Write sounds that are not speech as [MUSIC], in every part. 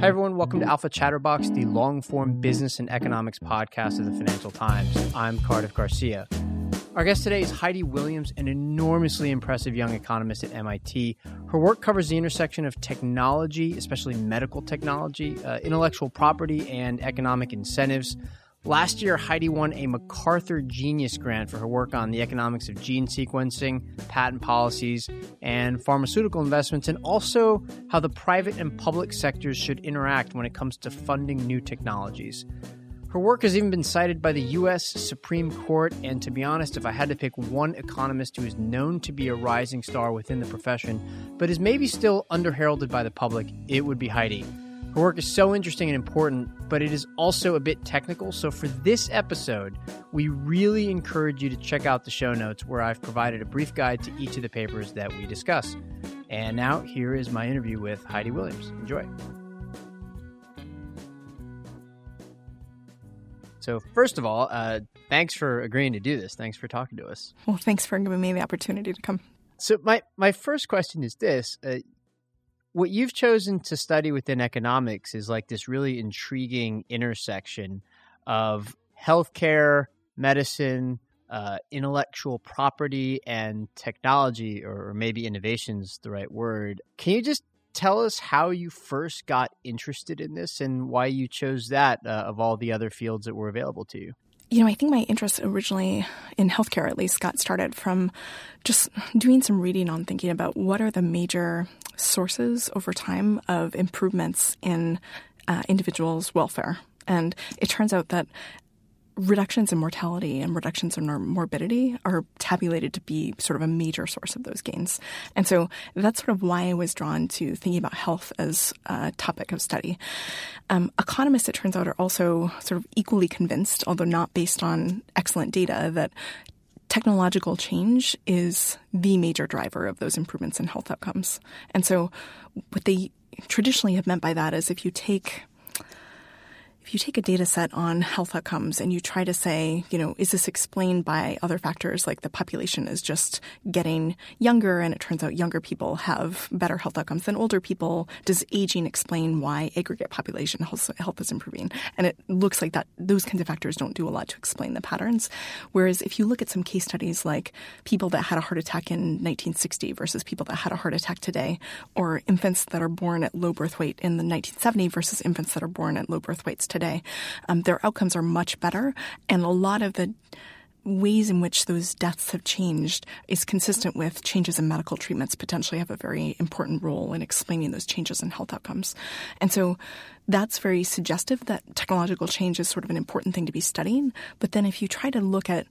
Hi, everyone. Welcome to Alpha Chatterbox, the long form business and economics podcast of the Financial Times. I'm Cardiff Garcia. Our guest today is Heidi Williams, an enormously impressive young economist at MIT. Her work covers the intersection of technology, especially medical technology, uh, intellectual property, and economic incentives. Last year, Heidi won a MacArthur Genius Grant for her work on the economics of gene sequencing, patent policies, and pharmaceutical investments, and also how the private and public sectors should interact when it comes to funding new technologies. Her work has even been cited by the U.S. Supreme Court, and to be honest, if I had to pick one economist who is known to be a rising star within the profession, but is maybe still underheralded by the public, it would be Heidi. Her work is so interesting and important, but it is also a bit technical. So, for this episode, we really encourage you to check out the show notes where I've provided a brief guide to each of the papers that we discuss. And now, here is my interview with Heidi Williams. Enjoy. So, first of all, uh, thanks for agreeing to do this. Thanks for talking to us. Well, thanks for giving me the opportunity to come. So, my, my first question is this uh, What you've chosen to study within economics is like this really intriguing intersection of healthcare, medicine, uh, intellectual property, and technology, or, maybe innovation is the right word. Can you just tell us how you first got interested in this and why you chose that uh, of all the other fields that were available to you? You know, I think my interest originally in healthcare, at least, got started from just doing some reading on thinking about what are the major sources over time of improvements in uh, individuals' welfare. And it turns out that reductions in mortality and reductions in morbidity are tabulated to be sort of a major source of those gains. And so that's sort of why I was drawn to thinking about health as a topic of study. Um, economists, it turns out, are also sort of equally convinced, although not based on excellent data, that technological change is the major driver of those improvements in health outcomes. And so what they traditionally have meant by that is if you take if you take a data set on health outcomes and you try to say, you know, is this explained by other factors like the population is just getting younger and it turns out younger people have better health outcomes than older people? Does aging explain why aggregate population health, is improving? And it looks like that those kinds of factors don't do a lot to explain the patterns. Whereas if you look at some case studies like people that had a heart attack in 1960 versus people that had a heart attack today, or infants that are born at low birth weight in the 1970 versus infants that are born at low birth weights today, today, um, their outcomes are much better. And a lot of the ways in which those deaths have changed is consistent with changes in medical treatments potentially have a very important role in explaining those changes in health outcomes. And so that's very suggestive that technological change is sort of an important thing to be studying. But then if you try to look at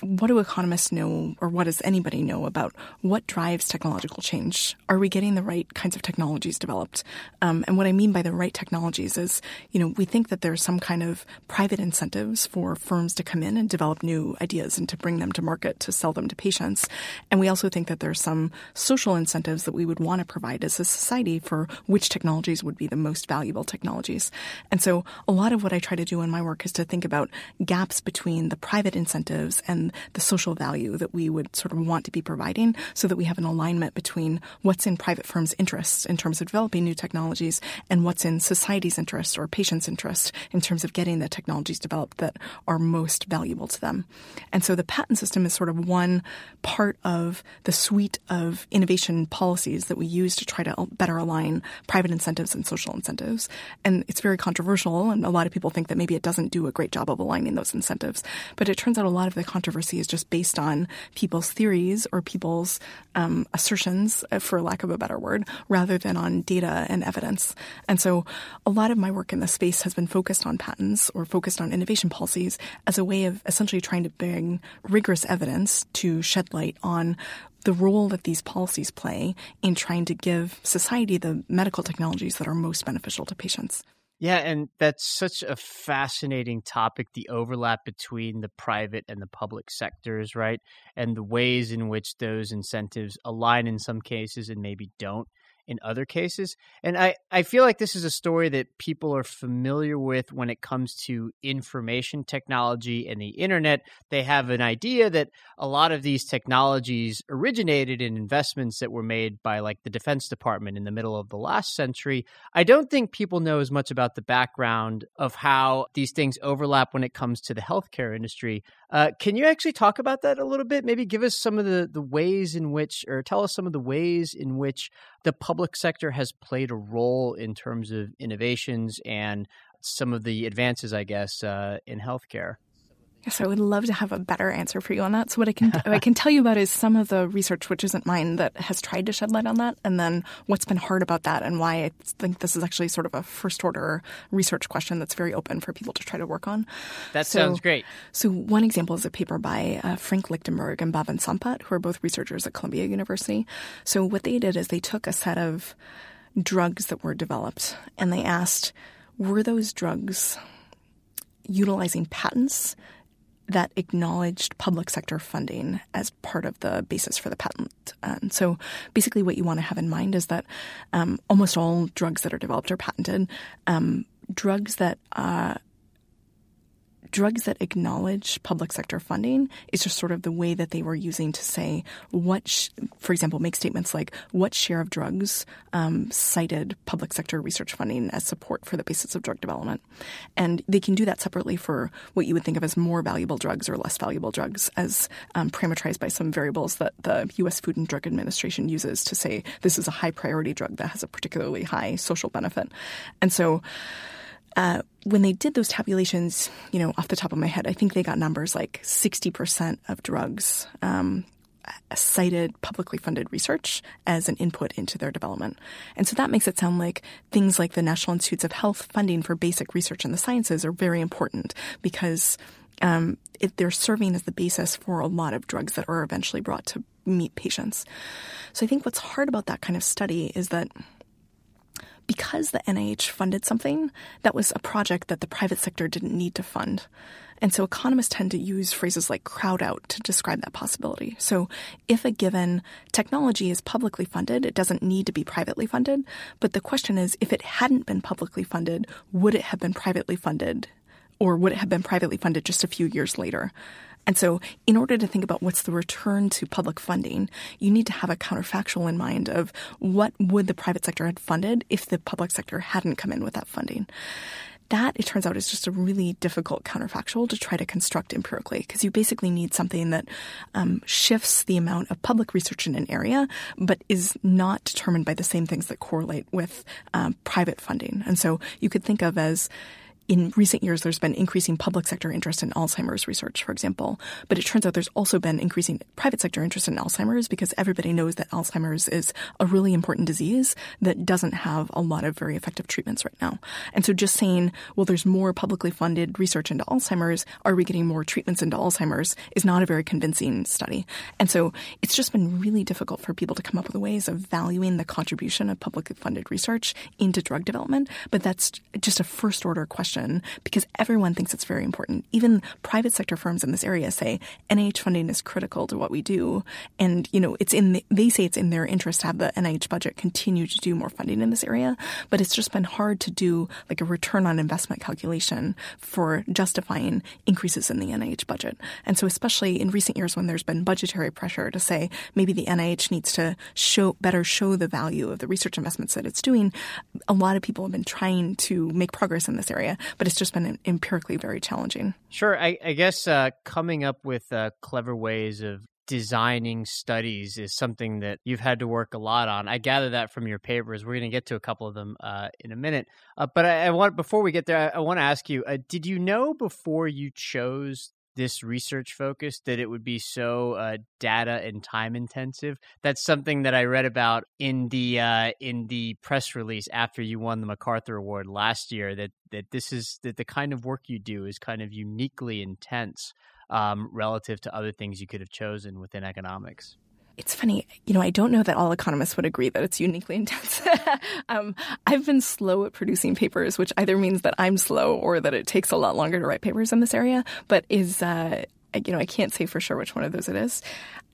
what do economists know or what does anybody know about what drives technological change? Are we getting the right kinds of technologies developed? Um, and what I mean by the right technologies is, you know, we think that there's some kind of private incentives for firms to come in and develop new ideas and to bring them to market to sell them to patients. And we also think that there's some social incentives that we would want to provide as a society for which technologies would be the most valuable technologies technologies. And so a lot of what I try to do in my work is to think about gaps between the private incentives and the social value that we would sort of want to be providing so that we have an alignment between what's in private firms' interests in terms of developing new technologies and what's in society's interest or patients' interest in terms of getting the technologies developed that are most valuable to them. And so the patent system is sort of one part of the suite of innovation policies that we use to try to better align private incentives and social incentives. And it's very controversial, and a lot of people think that maybe it doesn't do a great job of aligning those incentives. But it turns out a lot of the controversy is just based on people's theories or people's um, assertions, uh, for lack of a better word, rather than on data and evidence. And so a lot of my work in this space has been focused on patents or focused on innovation policies as a way of essentially trying to bring rigorous evidence to shed light on the role that these policies play in trying to give society the medical technologies that are most beneficial to patients. Yeah, and that's such a fascinating topic the overlap between the private and the public sectors, right? And the ways in which those incentives align in some cases and maybe don't in other cases. And I, I feel like this is a story that people are familiar with when it comes to information technology and the internet. They have an idea that a lot of these technologies originated in investments that were made by like the Defense Department in the middle of the last century. I don't think people know as much about the background of how these things overlap when it comes to the healthcare industry. Uh, can you actually talk about that a little bit? Maybe give us some of the, the ways in which, or tell us some of the ways in which the public sector has played a role in terms of innovations and some of the advances, I guess, uh, in healthcare. Yes, I would love to have a better answer for you on that. So what I can what I can tell you about is some of the research, which isn't mine, that has tried to shed light on that, and then what's been hard about that, and why I think this is actually sort of a first order research question that's very open for people to try to work on. That so, sounds great. So one example is a paper by uh, Frank Lichtenberg and Bhaven Sampat, who are both researchers at Columbia University. So what they did is they took a set of drugs that were developed, and they asked, were those drugs utilizing patents that acknowledged public sector funding as part of the basis for the patent. And so basically, what you want to have in mind is that um, almost all drugs that are developed are patented. Um, drugs that uh, drugs that acknowledge public sector funding is just sort of the way that they were using to say what, sh- for example, make statements like what share of drugs um, cited public sector research funding as support for the basis of drug development. And they can do that separately for what you would think of as more valuable drugs or less valuable drugs, as um, parameterized by some variables that the U.S. Food and Drug Administration uses to say this is a high priority drug that has a particularly high social benefit. And so, uh, when they did those tabulations, you know, off the top of my head, I think they got numbers like 60% of drugs um, cited publicly funded research as an input into their development. And so that makes it sound like things like the National Institutes of Health funding for basic research in the sciences are very important because um, it, they're serving as the basis for a lot of drugs that are eventually brought to meet patients. So I think what's hard about that kind of study is that – because the NIH funded something, that was a project that the private sector didn't need to fund. And so economists tend to use phrases like crowd out to describe that possibility. So if a given technology is publicly funded, it doesn't need to be privately funded. But the question is, if it hadn't been publicly funded, would it have been privately funded? Or would it have been privately funded just a few years later? And so, in order to think about what's the return to public funding, you need to have a counterfactual in mind of what would the private sector have funded if the public sector hadn't come in with that funding. That it turns out is just a really difficult counterfactual to try to construct empirically because you basically need something that um, shifts the amount of public research in an area but is not determined by the same things that correlate with um, private funding. And so you could think of as in recent years, there's been increasing public sector interest in Alzheimer's research, for example. But it turns out there's also been increasing private sector interest in Alzheimer's because everybody knows that Alzheimer's is a really important disease that doesn't have a lot of very effective treatments right now. And so just saying, well, there's more publicly funded research into Alzheimer's, are we getting more treatments into Alzheimer's is not a very convincing study. And so it's just been really difficult for people to come up with ways of valuing the contribution of publicly funded research into drug development. But that's just a first order question question because everyone thinks it's very important. Even private sector firms in this area say NIH funding is critical to what we do. And, you know, it's in, the, they say it's in their interest to have the NIH budget continue to do more funding in this area. But it's just been hard to do like a return on investment calculation for justifying increases in the NIH budget. And so, especially in recent years when there's been budgetary pressure to say maybe the NIH needs to show better show the value of the research investments that it's doing, a lot of people have been trying to make progress in this area but it's just been empirically very challenging. Sure. I, I guess uh, coming up with uh, clever ways of designing studies is something that you've had to work a lot on. I gather that from your papers. We're going to get to a couple of them uh, in a minute. Uh, but I, I, want before we get there, I, I want to ask you: uh, Did you know before you chose this research focus that it would be so uh, data and time intensive. That's something that I read about in the uh, in the press release after you won the MacArthur Award last year. That that this is that the kind of work you do is kind of uniquely intense um, relative to other things you could have chosen within economics it's funny, you know, I don't know that all economists would agree that it's uniquely [LAUGHS] intense. um, I've been slow at producing papers, which either means that I'm slow or that it takes a lot longer to write papers in this area, but is, uh, you know, I can't say for sure which one of those it is.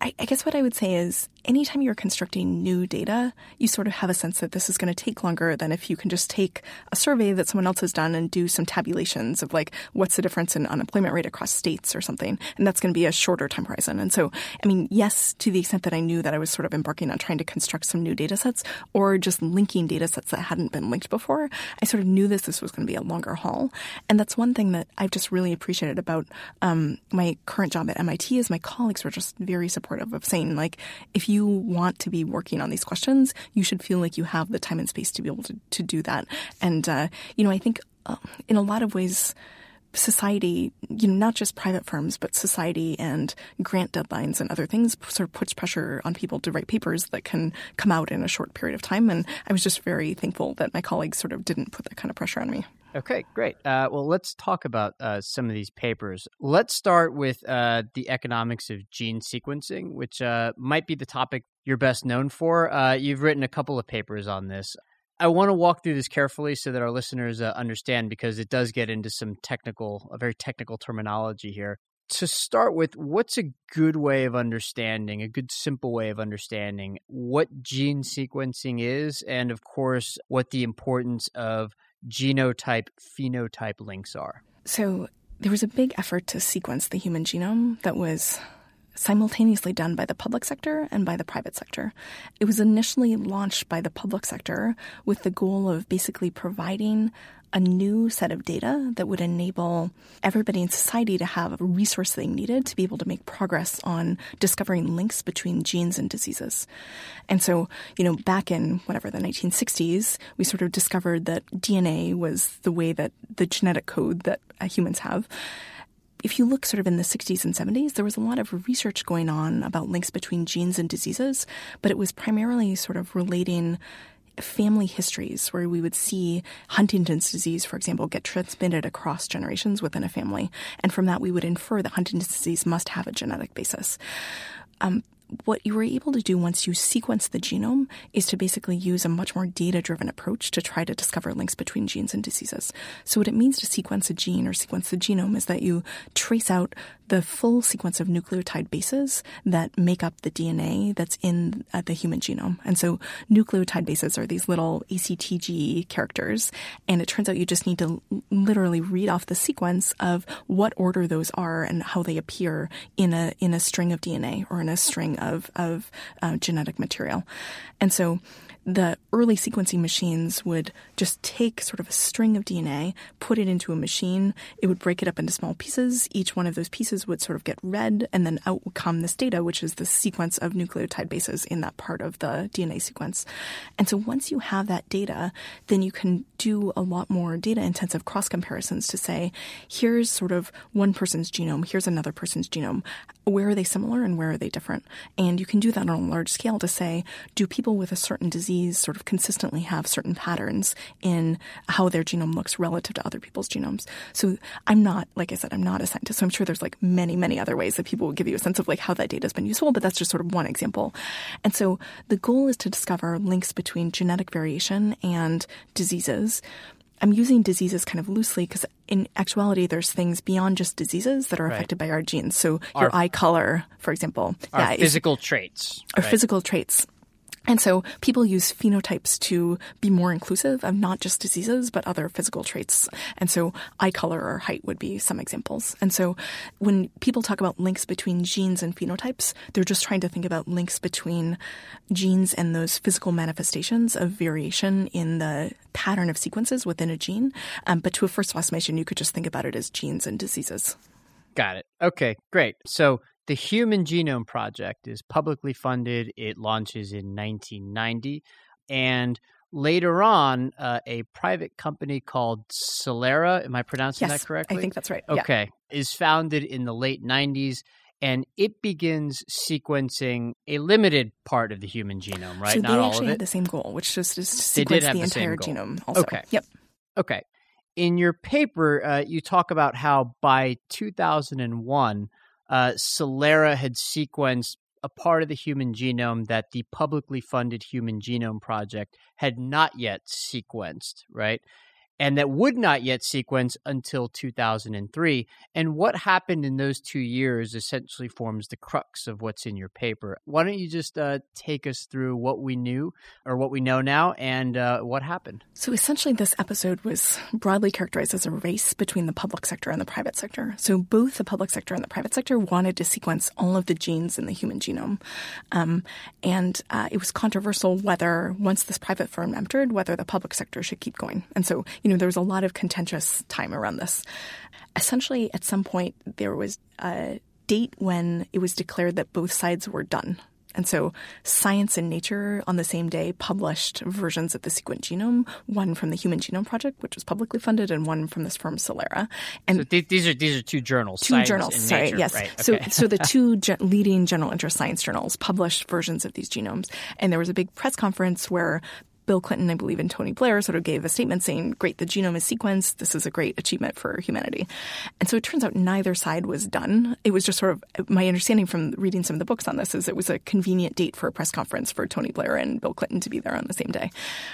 I, I, guess what I would say is anytime you're constructing new data, you sort of have a sense that this is going to take longer than if you can just take a survey that someone else has done and do some tabulations of like what's the difference in unemployment rate across states or something. And that's going to be a shorter time horizon. And so, I mean, yes, to the extent that I knew that I was sort of embarking on trying to construct some new data sets or just linking data sets that hadn't been linked before, I sort of knew this, this was going to be a longer haul. And that's one thing that I've just really appreciated about um, my current job at MIT is my colleagues were just very supportive of saying, like, if you want to be working on these questions, you should feel like you have the time and space to be able to, to do that. And, uh, you know, I think uh, in a lot of ways, society, you know, not just private firms, but society and grant deadlines and other things sort of puts pressure on people to write papers that can come out in a short period of time. And I was just very thankful that my colleagues sort of didn't put that kind of pressure on me. Okay, great. Uh, well, let's talk about uh, some of these papers. Let's start with uh, the economics of gene sequencing, which uh, might be the topic you're best known for. Uh, you've written a couple of papers on this. I want to walk through this carefully so that our listeners uh, understand because it does get into some technical, a very technical terminology here. To start with, what's a good way of understanding, a good simple way of understanding what gene sequencing is, and of course, what the importance of genotype phenotype links are? So, there was a big effort to sequence the human genome that was simultaneously done by the public sector and by the private sector. It was initially launched by the public sector with the goal of basically providing a new set of data that would enable everybody in society to have a resource they needed to be able to make progress on discovering links between genes and diseases. And so, you know, back in whatever the 1960s, we sort of discovered that DNA was the way that the genetic code that uh, humans have if you look sort of in the 60s and 70s, there was a lot of research going on about links between genes and diseases, but it was primarily sort of relating family histories where we would see Huntington's disease, for example, get transmitted across generations within a family. And from that, we would infer that Huntington's disease must have a genetic basis. Um, what you were able to do once you sequence the genome is to basically use a much more data driven approach to try to discover links between genes and diseases. So, what it means to sequence a gene or sequence the genome is that you trace out the full sequence of nucleotide bases that make up the DNA that's in uh, the human genome. And so nucleotide bases are these little ACTG characters. And it turns out you just need to literally read off the sequence of what order those are and how they appear in a, in a string of DNA or in a string of, of uh, genetic material. And so the early sequencing machines would just take sort of a string of DNA, put it into a machine. It would break it up into small pieces. Each one of those pieces would sort of get read, and then out would come this data, which is the sequence of nucleotide bases in that part of the DNA sequence. And so once you have that data, then you can do a lot more data intensive cross comparisons to say, here's sort of one person's genome, here's another person's genome. Where are they similar and where are they different? And you can do that on a large scale to say, do people with a certain disease sort of consistently have certain patterns in how their genome looks relative to other people's genomes. So I'm not, like I said, I'm not a scientist. So I'm sure there's like many, many other ways that people will give you a sense of like how that data has been useful, but that's just sort of one example. And so the goal is to discover links between genetic variation and diseases. I'm using diseases kind of loosely because in actuality, there's things beyond just diseases that are right. affected by our genes. So our, your eye color, for example, our yeah, physical traits, or right? physical traits. And so people use phenotypes to be more inclusive of not just diseases, but other physical traits. And so eye color or height would be some examples. And so when people talk about links between genes and phenotypes, they're just trying to think about links between genes and those physical manifestations of variation in the pattern of sequences within a gene. Um, but to a first approximation, you could just think about it as genes and diseases. Got it. Okay, great. So the Human Genome Project is publicly funded. It launches in 1990. And later on, uh, a private company called Celera, am I pronouncing yes, that correctly? I think that's right. Okay. Yeah. Is founded in the late 90s and it begins sequencing a limited part of the human genome, right? So Not they all actually of had it. the same goal, which was to sequence the, the entire genome. Also. Okay. Yep. Okay. In your paper, uh, you talk about how by 2001, uh, Celera had sequenced a part of the human genome that the publicly funded Human Genome Project had not yet sequenced, right? And that would not yet sequence until 2003. And what happened in those two years essentially forms the crux of what's in your paper. Why don't you just uh, take us through what we knew or what we know now and uh, what happened? So essentially, this episode was broadly characterized as a race between the public sector and the private sector. So both the public sector and the private sector wanted to sequence all of the genes in the human genome. Um, and uh, it was controversial whether, once this private firm entered, whether the public sector should keep going. And so, you know, there was a lot of contentious time around this. Essentially, at some point, there was a date when it was declared that both sides were done. And so Science and Nature on the same day published versions of the sequent genome, one from the Human Genome Project, which was publicly funded, and one from this firm Celera. And so th- these are these are two journals. Two Science journals, and sorry, Nature. yes. Right, So so the [LAUGHS] two ge- leading general interest science journals published versions of these genomes, and there was a big press conference where Bill Clinton, I believe, and Tony Blair sort of gave a statement saying, Great, the genome is sequenced. This is a great achievement for humanity. And so it turns out neither side was done. It was just sort of my understanding from reading some of the books on this is it was a convenient date for a press conference for Tony Blair and Bill Clinton to be there on the same day.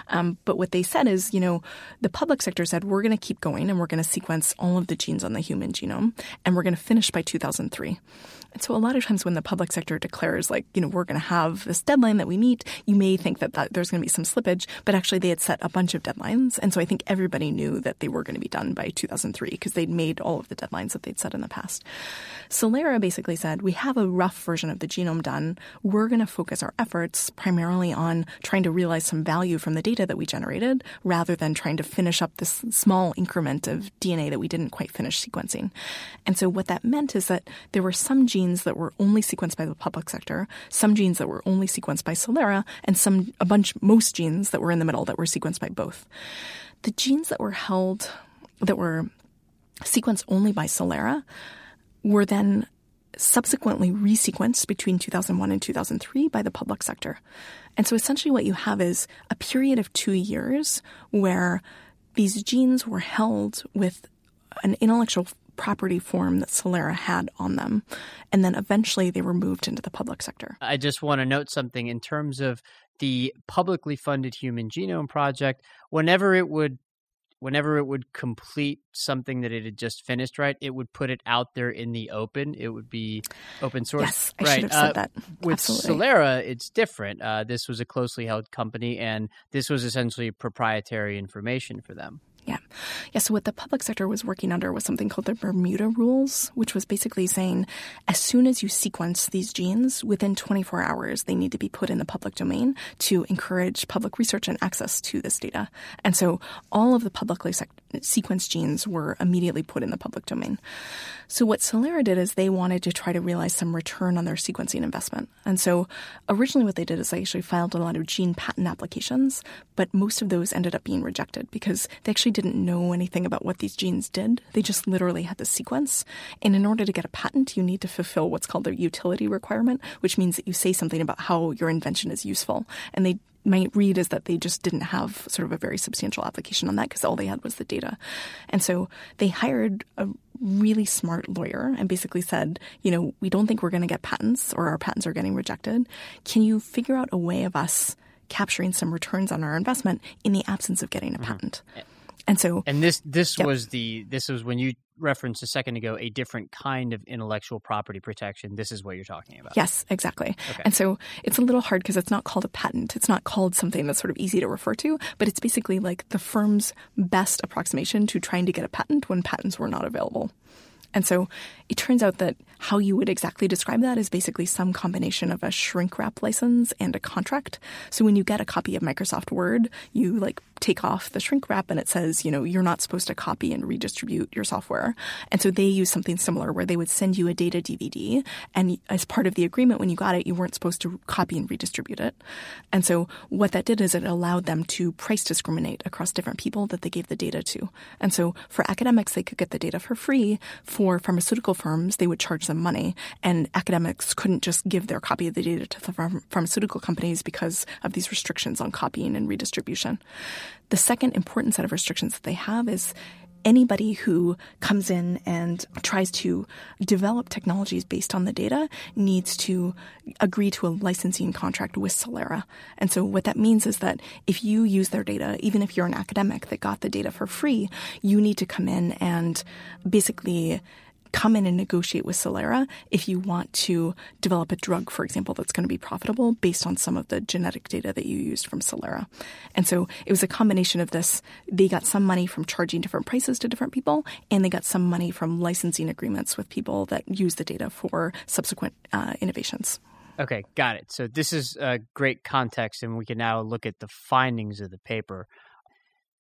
Um, but what they said is, you know, the public sector said, We're going to keep going and we're going to sequence all of the genes on the human genome and we're going to finish by 2003. And so a lot of times when the public sector declares like, you know, we're going to have this deadline that we meet, you may think that, that there's going to be some slippage, but actually they had set a bunch of deadlines. And so I think everybody knew that they were going to be done by 2003 because they'd made all of the deadlines that they'd set in the past. Celera basically said, we have a rough version of the genome done. We're going to focus our efforts primarily on trying to realize some value from the data that we generated rather than trying to finish up this small increment of DNA that we didn't quite finish sequencing. And so what that meant is that there were some genes that were only sequenced by the public sector, some genes that were only sequenced by Celera, and some a bunch most genes that were in the middle that were sequenced by both. The genes that were held that were sequenced only by Celera were then subsequently resequenced between 2001 and 2003 by the public sector. And so essentially what you have is a period of 2 years where these genes were held with an intellectual property form that Celera had on them. And then eventually they were moved into the public sector. I just want to note something in terms of the publicly funded Human Genome Project. Whenever it would whenever it would complete something that it had just finished, right, it would put it out there in the open. It would be open source. Yes, I right. should have said Uh, that. With Absolutely. Celera, it's different. Uh, this was a closely held company, and this was essentially proprietary information for them. Yeah. Yeah. So what the public sector was working under was something called the Bermuda Rules, which was basically saying as soon as you sequence these genes, within 24 hours, they need to be put in the public domain to encourage public research and access to this data. And so all of the publicly sec- sequenced genes were immediately put in the public domain. So what Celera did is they wanted to try to realize some return on their sequencing investment. And so originally what they did is they actually filed a lot of gene patent applications, but most of those ended up being rejected because they actually didn't know anything about what these genes did. They just literally had the sequence. And in order to get a patent, you need to fulfill what's called the utility requirement, which means that you say something about how your invention is useful. And they might read is that they just didn't have sort of a very substantial application on that because all they had was the data. And so they hired a really smart lawyer and basically said, you know, we don't think we're going to get patents or our patents are getting rejected. Can you figure out a way of us capturing some returns on our investment in the absence of getting a mm-hmm. patent? And so And this this Yep. was the this was when you referenced a second ago a different kind of intellectual property protection. This is what you're talking about. Yes, exactly. Okay. And so it's a little hard because it's not called a patent. It's not called something that's sort of easy to refer to, but it's basically like the firm's best approximation to trying to get a patent when patents were not available. And so it turns out that how you would exactly describe that is basically some combination of a shrink wrap license and a contract. So when you get a copy of Microsoft Word, you like take off the shrink wrap and it says, you know, you're not supposed to copy and redistribute your software. And so they use something similar where they would send you a data DVD and as part of the agreement when you got it, you weren't supposed to copy and redistribute it. And so what that did is it allowed them to price discriminate across different people that they gave the data to. And so for academics, they could get the data for free. For pharmaceutical firms, they would charge them money. And academics couldn't just give their copy of the data to the pharmaceutical companies because of these restrictions on copying and redistribution. The second important set of restrictions that they have is anybody who comes in and tries to develop technologies based on the data needs to agree to a licensing contract with Celera. And so what that means is that if you use their data, even if you're an academic that got the data for free, you need to come in and basically come in and negotiate with Celera if you want to develop a drug, for example, that's going to be profitable based on some of the genetic data that you used from Celera. And so it was a combination of this. They got some money from charging different prices to different people, and they got some money from licensing agreements with people that use the data for subsequent uh, innovations. Okay, got it. So this is a great context, and we can now look at the findings of the paper.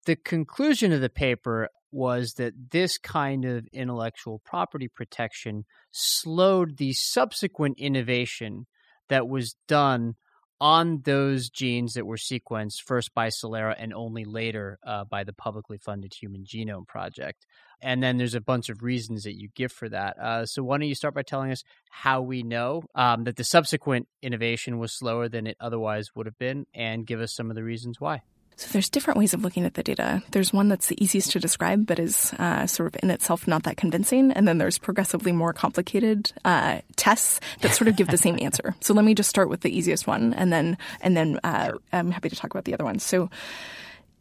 The conclusion of the paper was that this kind of intellectual property protection slowed the subsequent innovation that was done on those genes that were sequenced first by Celera and only later uh, by the publicly funded Human Genome Project. And then there's a bunch of reasons that you give for that. Uh, so, why don't you start by telling us how we know um, that the subsequent innovation was slower than it otherwise would have been, and give us some of the reasons why? So there's different ways of looking at the data. There's one that's the easiest to describe, but is uh, sort of in itself not that convincing. And then there's progressively more complicated uh, tests that sort of give the same [LAUGHS] answer. So let me just start with the easiest one, and then and then uh, I'm happy to talk about the other ones. So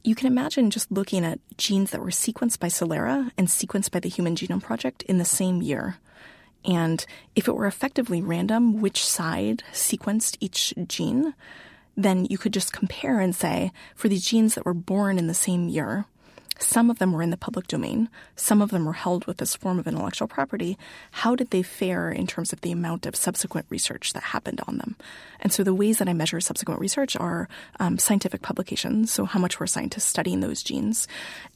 you can imagine just looking at genes that were sequenced by Celera and sequenced by the Human Genome Project in the same year. And if it were effectively random which side sequenced each gene, then you could just compare and say, for these genes that were born in the same year, some of them were in the public domain. Some of them were held with this form of intellectual property. How did they fare in terms of the amount of subsequent research that happened on them? And so the ways that I measure subsequent research are um, scientific publications, so how much were scientists studying those genes,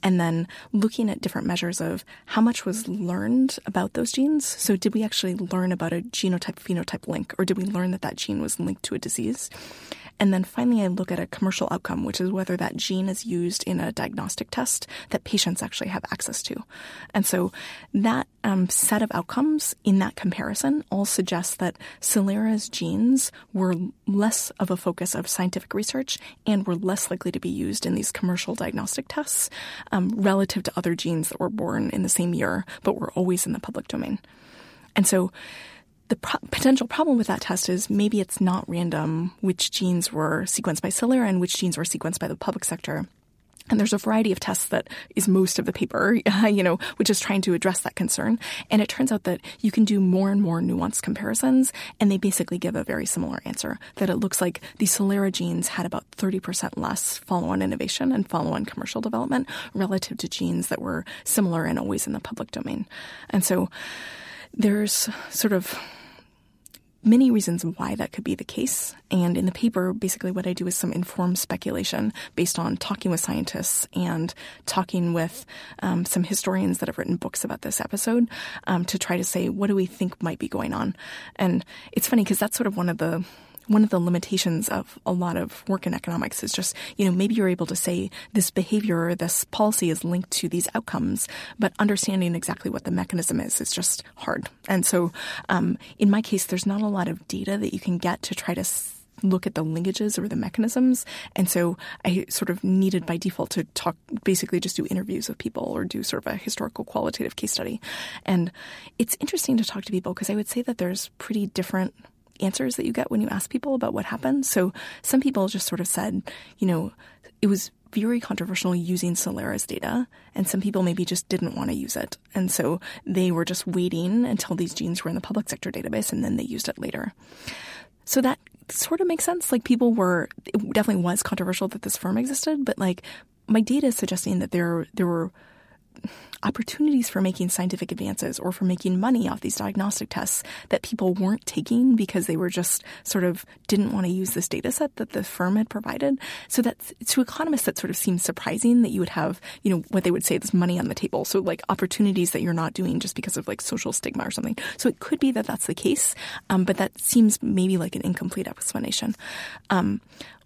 and then looking at different measures of how much was learned about those genes. So did we actually learn about a genotype phenotype link, or did we learn that that gene was linked to a disease? And then finally, I look at a commercial outcome, which is whether that gene is used in a diagnostic test that patients actually have access to. And so that um, set of outcomes in that comparison all suggests that Celera's genes were less of a focus of scientific research and were less likely to be used in these commercial diagnostic tests um, relative to other genes that were born in the same year but were always in the public domain. And so the pro- potential problem with that test is maybe it's not random which genes were sequenced by Celera and which genes were sequenced by the public sector. And there's a variety of tests that is most of the paper, [LAUGHS] you know, which is trying to address that concern. And it turns out that you can do more and more nuanced comparisons, and they basically give a very similar answer. That it looks like the Celera genes had about 30% less follow-on innovation and follow-on commercial development relative to genes that were similar and always in the public domain. And so there's sort of many reasons why that could be the case. And in the paper, basically what I do is some informed speculation based on talking with scientists and talking with um, some historians that have written books about this episode um, to try to say, what do we think might be going on? And it's funny because that's sort of one of the one of the limitations of a lot of work in economics is just, you know, maybe you're able to say this behavior or this policy is linked to these outcomes, but understanding exactly what the mechanism is is just hard. And so, um, in my case, there's not a lot of data that you can get to try to look at the linkages or the mechanisms. And so I sort of needed by default to talk, basically just do interviews with people or do sort of a historical qualitative case study. And it's interesting to talk to people because I would say that there's pretty different answers that you get when you ask people about what happened. So some people just sort of said, you know, it was very controversial using Celera's data, and some people maybe just didn't want to use it. And so they were just waiting until these genes were in the public sector database and then they used it later. So that sort of makes sense. Like people were, it definitely was controversial that this firm existed, but like my data is suggesting that there, there were opportunities for making scientific advances or for making money off these diagnostic tests that people weren't taking because they were just sort of didn't want to use this data set that the firm had provided. So that to economists that sort of seems surprising that you would have, you know, what they would say is money on the table. So like opportunities that you're not doing just because of like social stigma or something. So it could be that that's the case, um, but that seems maybe like an incomplete explanation. Um,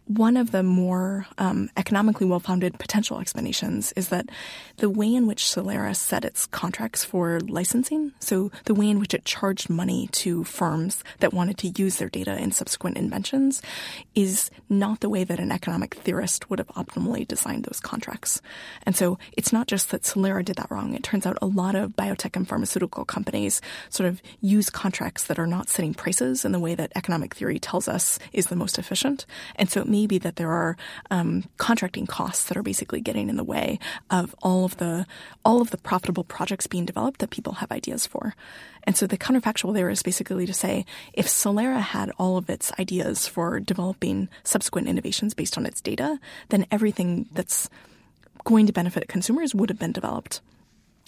one of the more um, economically well founded potential explanations is that the way in which Celera set its contracts for licensing, so the way in which it charged money to firms that wanted to use their data in subsequent inventions, is not the way that an economic theorist would have optimally designed those contracts. And so it's not just that Celera did that wrong. It turns out a lot of biotech and pharmaceutical companies sort of use contracts that are not setting prices in the way that economic theory tells us is the most efficient. And so it may be that there are um, contracting costs that are basically getting in the way of all of the all of the profitable projects being developed that people have ideas for. And so the counterfactual there is basically to say if Celera had all of its ideas for developing subsequent innovations based on its data, then everything that's going to benefit consumers would have been developed.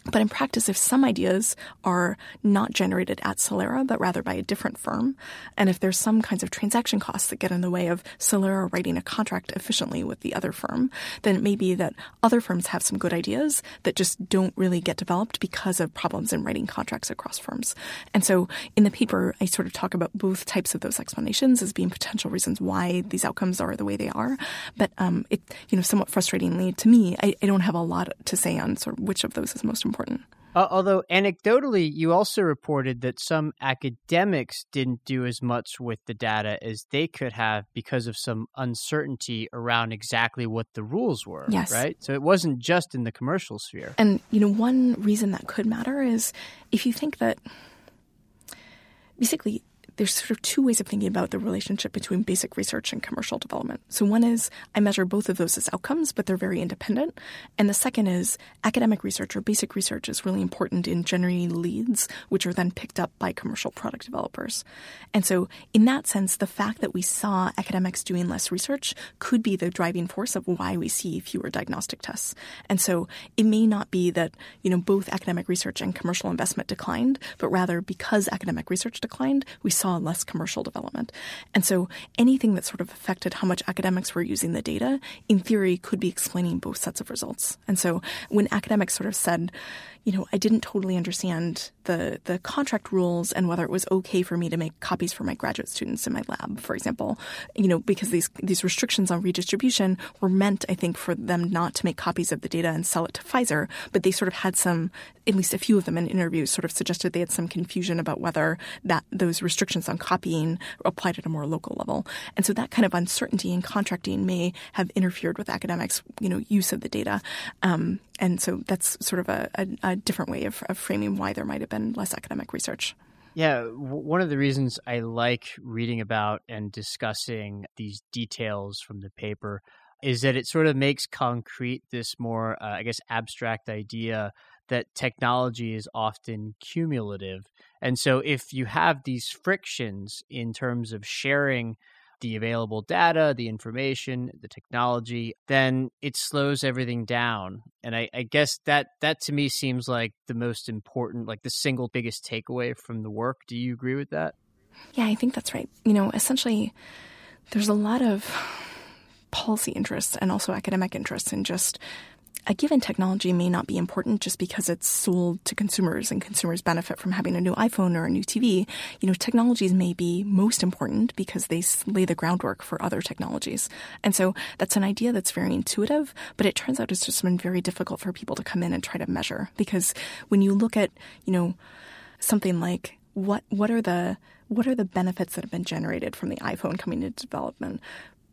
But in practice, if some ideas are not generated at Celera, but rather by a different firm, and if there's some kinds of transaction costs that get in the way of Celera writing a contract efficiently with the other firm, then it may be that other firms have some good ideas that just don't really get developed because of problems in writing contracts across firms. And so in the paper, I sort of talk about both types of those explanations as being potential reasons why these outcomes are the way they are. But um, it, you know, somewhat frustratingly to me, I, I don't have a lot to say on sort of which of those is most important. Uh, although anecdotally, you also reported that some academics didn't do as much with the data as they could have because of some uncertainty around exactly what the rules were. Yes. Right? So it wasn't just in the commercial sphere. And, you know, one reason that could matter is if you think that basically there's sort of two ways of thinking about the relationship between basic research and commercial development. So one is I measure both of those as outcomes, but they're very independent. And the second is academic research or basic research is really important in generating leads, which are then picked up by commercial product developers. And so in that sense, the fact that we saw academics doing less research could be the driving force of why we see fewer diagnostic tests. And so it may not be that, you know, both academic research and commercial investment declined, but rather because academic research declined, we saw less commercial development. And so anything that sort of affected how much academics were using the data, in theory, could be explaining both sets of results. And so when academics sort of said, you know, I didn't totally understand the the contract rules and whether it was okay for me to make copies for my graduate students in my lab, for example. You know, because these these restrictions on redistribution were meant, I think, for them not to make copies of the data and sell it to Pfizer, but they sort of had some, at least a few of them in interviews, sort of suggested they had some confusion about whether that those restrictions on copying applied at a more local level. And so that kind of uncertainty in contracting may have interfered with academics, you know, use of the data. Um, and so that's sort of a, a, a different way of, of, framing why there might have been less academic research. Yeah, one of the reasons I like reading about and discussing these details from the paper is that it sort of makes concrete this more, uh, I guess, abstract idea that technology is often cumulative. And so if you have these frictions in terms of sharing the available data, the information, the technology, then it slows everything down. And I, I, guess that that to me seems like the most important, like the single biggest takeaway from the work. Do you agree with that? Yeah, I think that's right. You know, essentially, there's a lot of policy interests and also academic interests in just a given technology may not be important just because it's sold to consumers and consumers benefit from having a new iPhone or a new TV. You know, technologies may be most important because they lay the groundwork for other technologies. And so that's an idea that's very intuitive, but it turns out it's just been very difficult for people to come in and try to measure because when you look at, you know, something like what what are the what are the benefits that have been generated from the iPhone coming into development?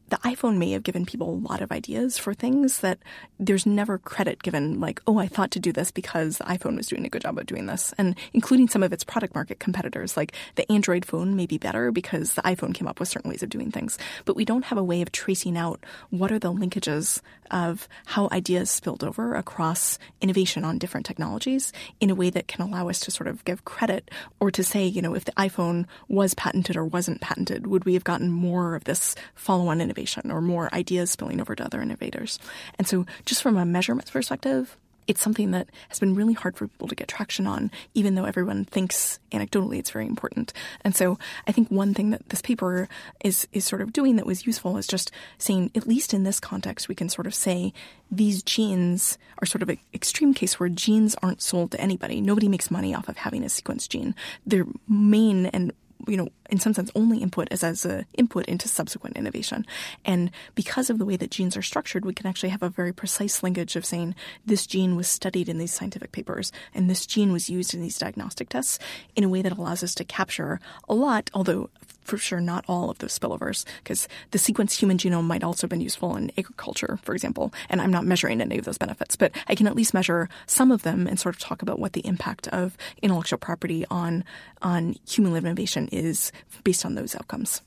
The iPhone may have given people a lot of ideas for things that there's never credit given, like, oh, I thought to do this because the iPhone was doing a good job of doing this. And including some of its product market competitors, like the Android phone may be better because the iPhone came up with certain ways of doing things. But we don't have a way of tracing out what are the linkages of how ideas spilled over across innovation on different technologies in a way that can allow us to sort of give credit or to say, you know, if the iPhone was patented or wasn't patented, would we have gotten more of this follow on innovation? Innovation or more ideas spilling over to other innovators. And so, just from a measurement perspective, it's something that has been really hard for people to get traction on, even though everyone thinks anecdotally it's very important. And so I think one thing that this paper is is sort of doing that was useful is just saying, at least in this context, we can sort of say these genes are sort of an extreme case where genes aren't sold to anybody. Nobody makes money off of having a sequence gene. Their main and you know, in some sense, only input is as an input into subsequent innovation. And because of the way that genes are structured, we can actually have a very precise linkage of saying this gene was studied in these scientific papers and this gene was used in these diagnostic tests in a way that allows us to capture a lot, although for sure not all of those spillovers, because the sequenced human genome might also have been useful in agriculture, for example. And I'm not measuring any of those benefits, but I can at least measure some of them and sort of talk about what the impact of intellectual property on on human innovation is based on those outcomes.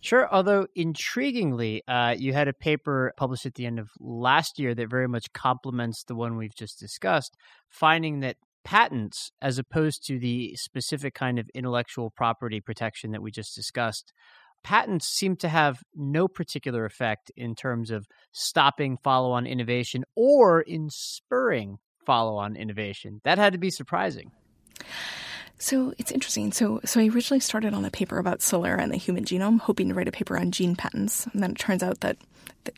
Sure. Although intriguingly, uh, you had a paper published at the end of last year that very much complements the one we've just discussed, finding that patents, as opposed to the specific kind of intellectual property protection that we just discussed, patents seem to have no particular effect in terms of stopping follow on innovation or in spurring follow on innovation. That had to be surprising. So it's interesting. So so I originally started on a paper about Celera and the human genome, hoping to write a paper on gene patents, and then it turns out that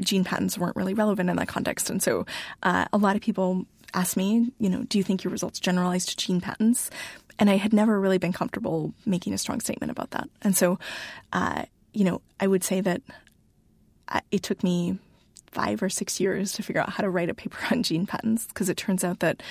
gene patents weren't really relevant in that context. And so uh, a lot of people asked me, you know, do you think your results generalize to gene patents? And I had never really been comfortable making a strong statement about that. And so, uh, you know, I would say that uh, it took me five or six years to figure out how to write a paper [LAUGHS] on gene patents because it turns out that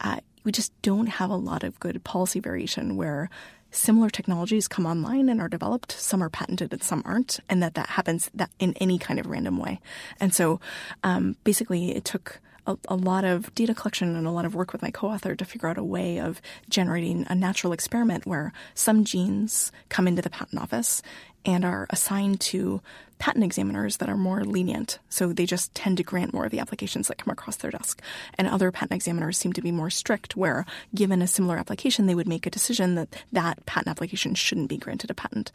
uh, we just don't have a lot of good policy variation where similar technologies come online and are developed some are patented and some aren't and that that happens that in any kind of random way and so um, basically it took a, a, lot of data collection and a lot of work with my co-author to figure out a way of generating a natural experiment where some genes come into the patent office and are assigned to patent examiners that are more lenient. So they just tend to grant more of the applications that come across their desk. And other patent examiners seem to be more strict, where given a similar application, they would make a decision that that patent application shouldn't be granted a patent.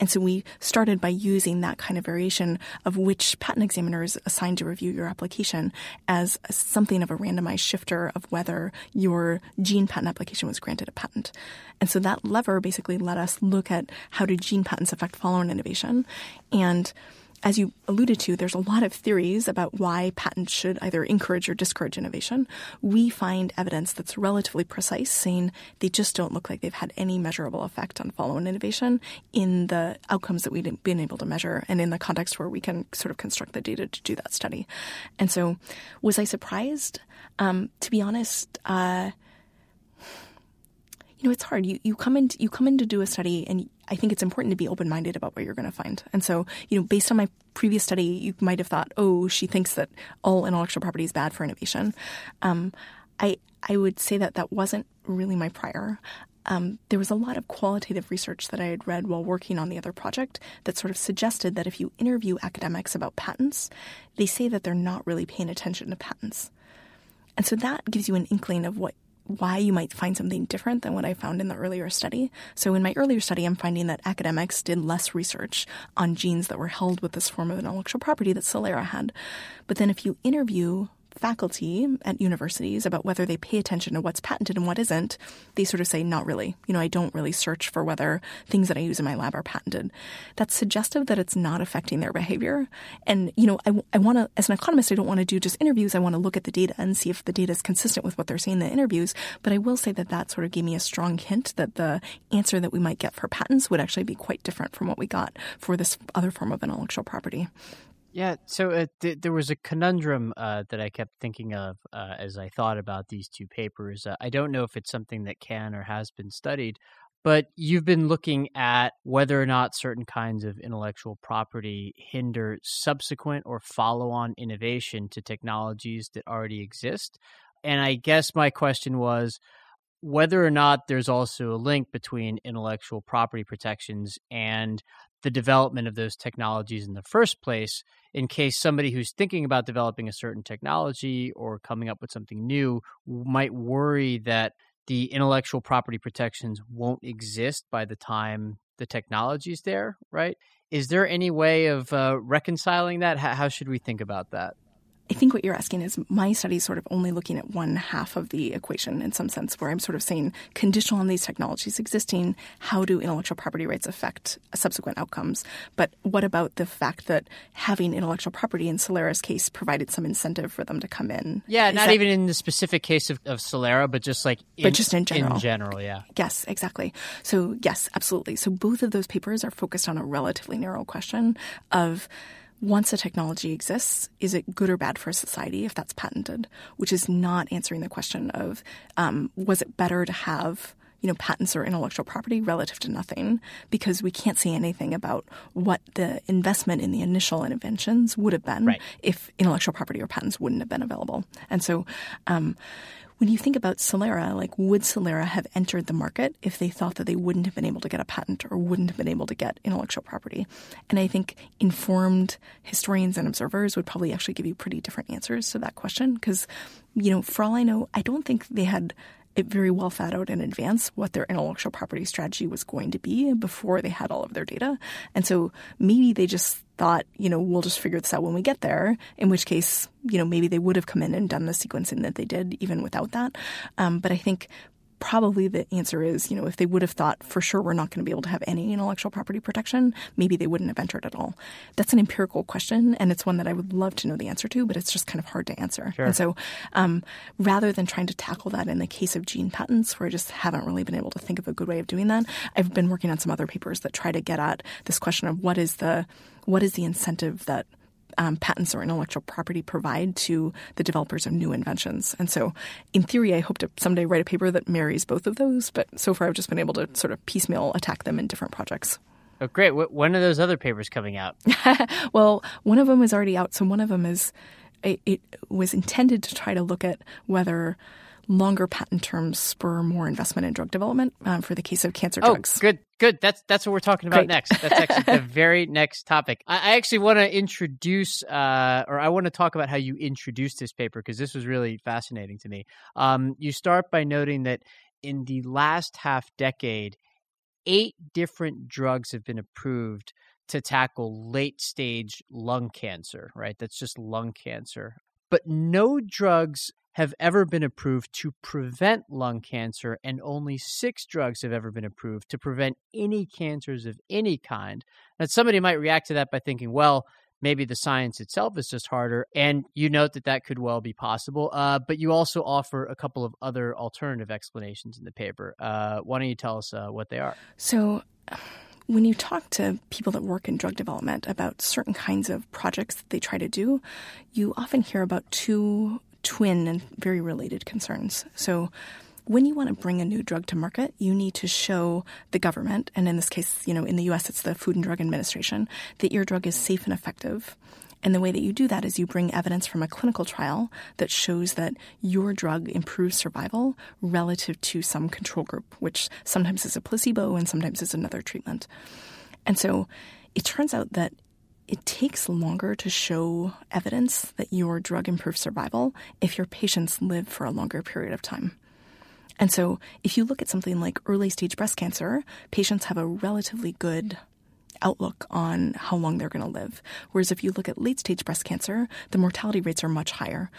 And so we started by using that kind of variation of which patent examiner is assigned to review your application as something of a randomized shifter of whether your gene patent application was granted a patent. And so that lever basically let us look at how do gene patents affect follow-on innovation and as you alluded to, there's a lot of theories about why patents should either encourage or discourage innovation. We find evidence that's relatively precise, saying they just don't look like they've had any measurable effect on follow-on innovation in the outcomes that we've been able to measure and in the context where we can sort of construct the data to do that study. And so, was I surprised? Um, to be honest, uh, you know, it's hard. You you come in you come in to do a study, and I think it's important to be open minded about what you're going to find. And so, you know, based on my previous study, you might have thought, oh, she thinks that all intellectual property is bad for innovation. Um, I I would say that that wasn't really my prior. Um, there was a lot of qualitative research that I had read while working on the other project that sort of suggested that if you interview academics about patents, they say that they're not really paying attention to patents. And so that gives you an inkling of what why you might find something different than what I found in the earlier study. So in my earlier study, I'm finding that academics did less research on genes that were held with this form of intellectual property that Celera had. But then if you interview faculty at universities about whether they pay attention to what's patented and what isn't, they sort of say, not really. You know, I don't really search for whether things that I use in my lab are patented. That's suggestive that it's not affecting their behavior. And, you know, I, I want to, as an economist, I don't want to do just interviews. I want to look at the data and see if the data is consistent with what they're saying in the interviews. But I will say that that sort of gave me a strong hint that the answer that we might get for patents would actually be quite different from what we got for this other form of intellectual property. Yeah, so uh, th- there was a conundrum uh, that I kept thinking of uh, as I thought about these two papers. Uh, I don't know if it's something that can or has been studied, but you've been looking at whether or not certain kinds of intellectual property hinder subsequent or follow on innovation to technologies that already exist. And I guess my question was whether or not there's also a link between intellectual property protections and the development of those technologies in the first place in case somebody who's thinking about developing a certain technology or coming up with something new might worry that the intellectual property protections won't exist by the time the technology is there, right? Is there any way of uh, reconciling that? How, how should we think about that? I think what you're asking is my study is sort of only looking at one half of the equation in some sense, where I'm sort of saying, conditional on these technologies existing, how do intellectual property rights affect subsequent outcomes? But what about the fact that having intellectual property in Celera's case provided some incentive for them to come in? Yeah, Is not that- even in the specific case of, of Celera, but just like in, But just in general. In general, yeah. Yes, exactly. So, yes, absolutely. So, both of those papers are focused on a relatively narrow question of once a technology exists, is it good or bad for society if that's patented? Which is not answering the question of um, was it better to have you know patents or intellectual property relative to nothing because we can't say anything about what the investment in the initial inventions would have been Right. if intellectual property or patents wouldn't have been available. And so, um, when you think about Celera, like would Celera have entered the market if they thought that they wouldn't have been able to get a patent or wouldn't have been able to get intellectual property? And I think informed historians and observers would probably actually give you pretty different answers to that question because, you know, for all I know, I don't think they had it very well thought out in advance what their intellectual property strategy was going to be before they had all of their data. And so maybe they just thought, you know, we'll just figure this out when we get there, in which case, you know, maybe they would have come in and done the sequencing that they did even without that. Um, but I think probably the answer is, you know, if they would have thought for sure we're not going to be able to have any intellectual property protection, maybe they wouldn't have entered at all. That's an empirical question, and it's one that I would love to know the answer to, but it's just kind of hard to answer. And so, um, rather than trying to tackle that in the case of gene patents, where I just haven't really been able to think of a good way of doing that, I've been working on some other papers that try to get at this question of what is the what is the incentive that um, patents or intellectual property provide to the developers of new inventions. And so, in theory, I hope to someday write a paper that marries both of those. But so far, I've just been able to sort of piecemeal attack them in different projects. Oh, great. When are those other papers coming out? [LAUGHS] Well, one of them is already out. So one of them is it, it was intended to try to look at whether longer patent terms spur more investment in drug development um, for the case of cancer Oh, drugs. good, good. That's that's what we're talking about Great. next. That's actually the [LAUGHS] very next topic. I, I actually want to introduce, uh, or I want to talk about how you introduced this paper because this was really fascinating to me. Um, you start by noting that in the last half decade, eight different drugs have been approved to tackle late stage lung cancer. Right, that's just lung cancer, but no drugs have ever been approved to prevent lung cancer, and only six drugs have ever been approved to prevent any cancers of any kind. Now, somebody might react to that by thinking, well, maybe the science itself is just harder. And you note that that could well be possible. Uh, but you also offer a couple of other alternative explanations in the paper. Uh, why don't you tell us uh, what they are? So, when you talk to people that work in drug development about certain kinds of projects that they try to do, you often hear about two twin and very related concerns. So, when you want to bring a new drug to market, you need to show the government, and in this case, you know, in the US, it's the Food and Drug Administration, that your drug is safe and effective. And the way that you do that is you bring evidence from a clinical trial that shows that your drug improves survival relative to some control group, which sometimes is a placebo and sometimes is another treatment. And so it turns out that it takes longer to show evidence that your drug improves survival if your patients live for a longer period of time. And so, if you look at something like early stage breast cancer, patients have a relatively good outlook on how long they're going to live. Whereas if you look at late stage breast cancer, the mortality rates are much higher.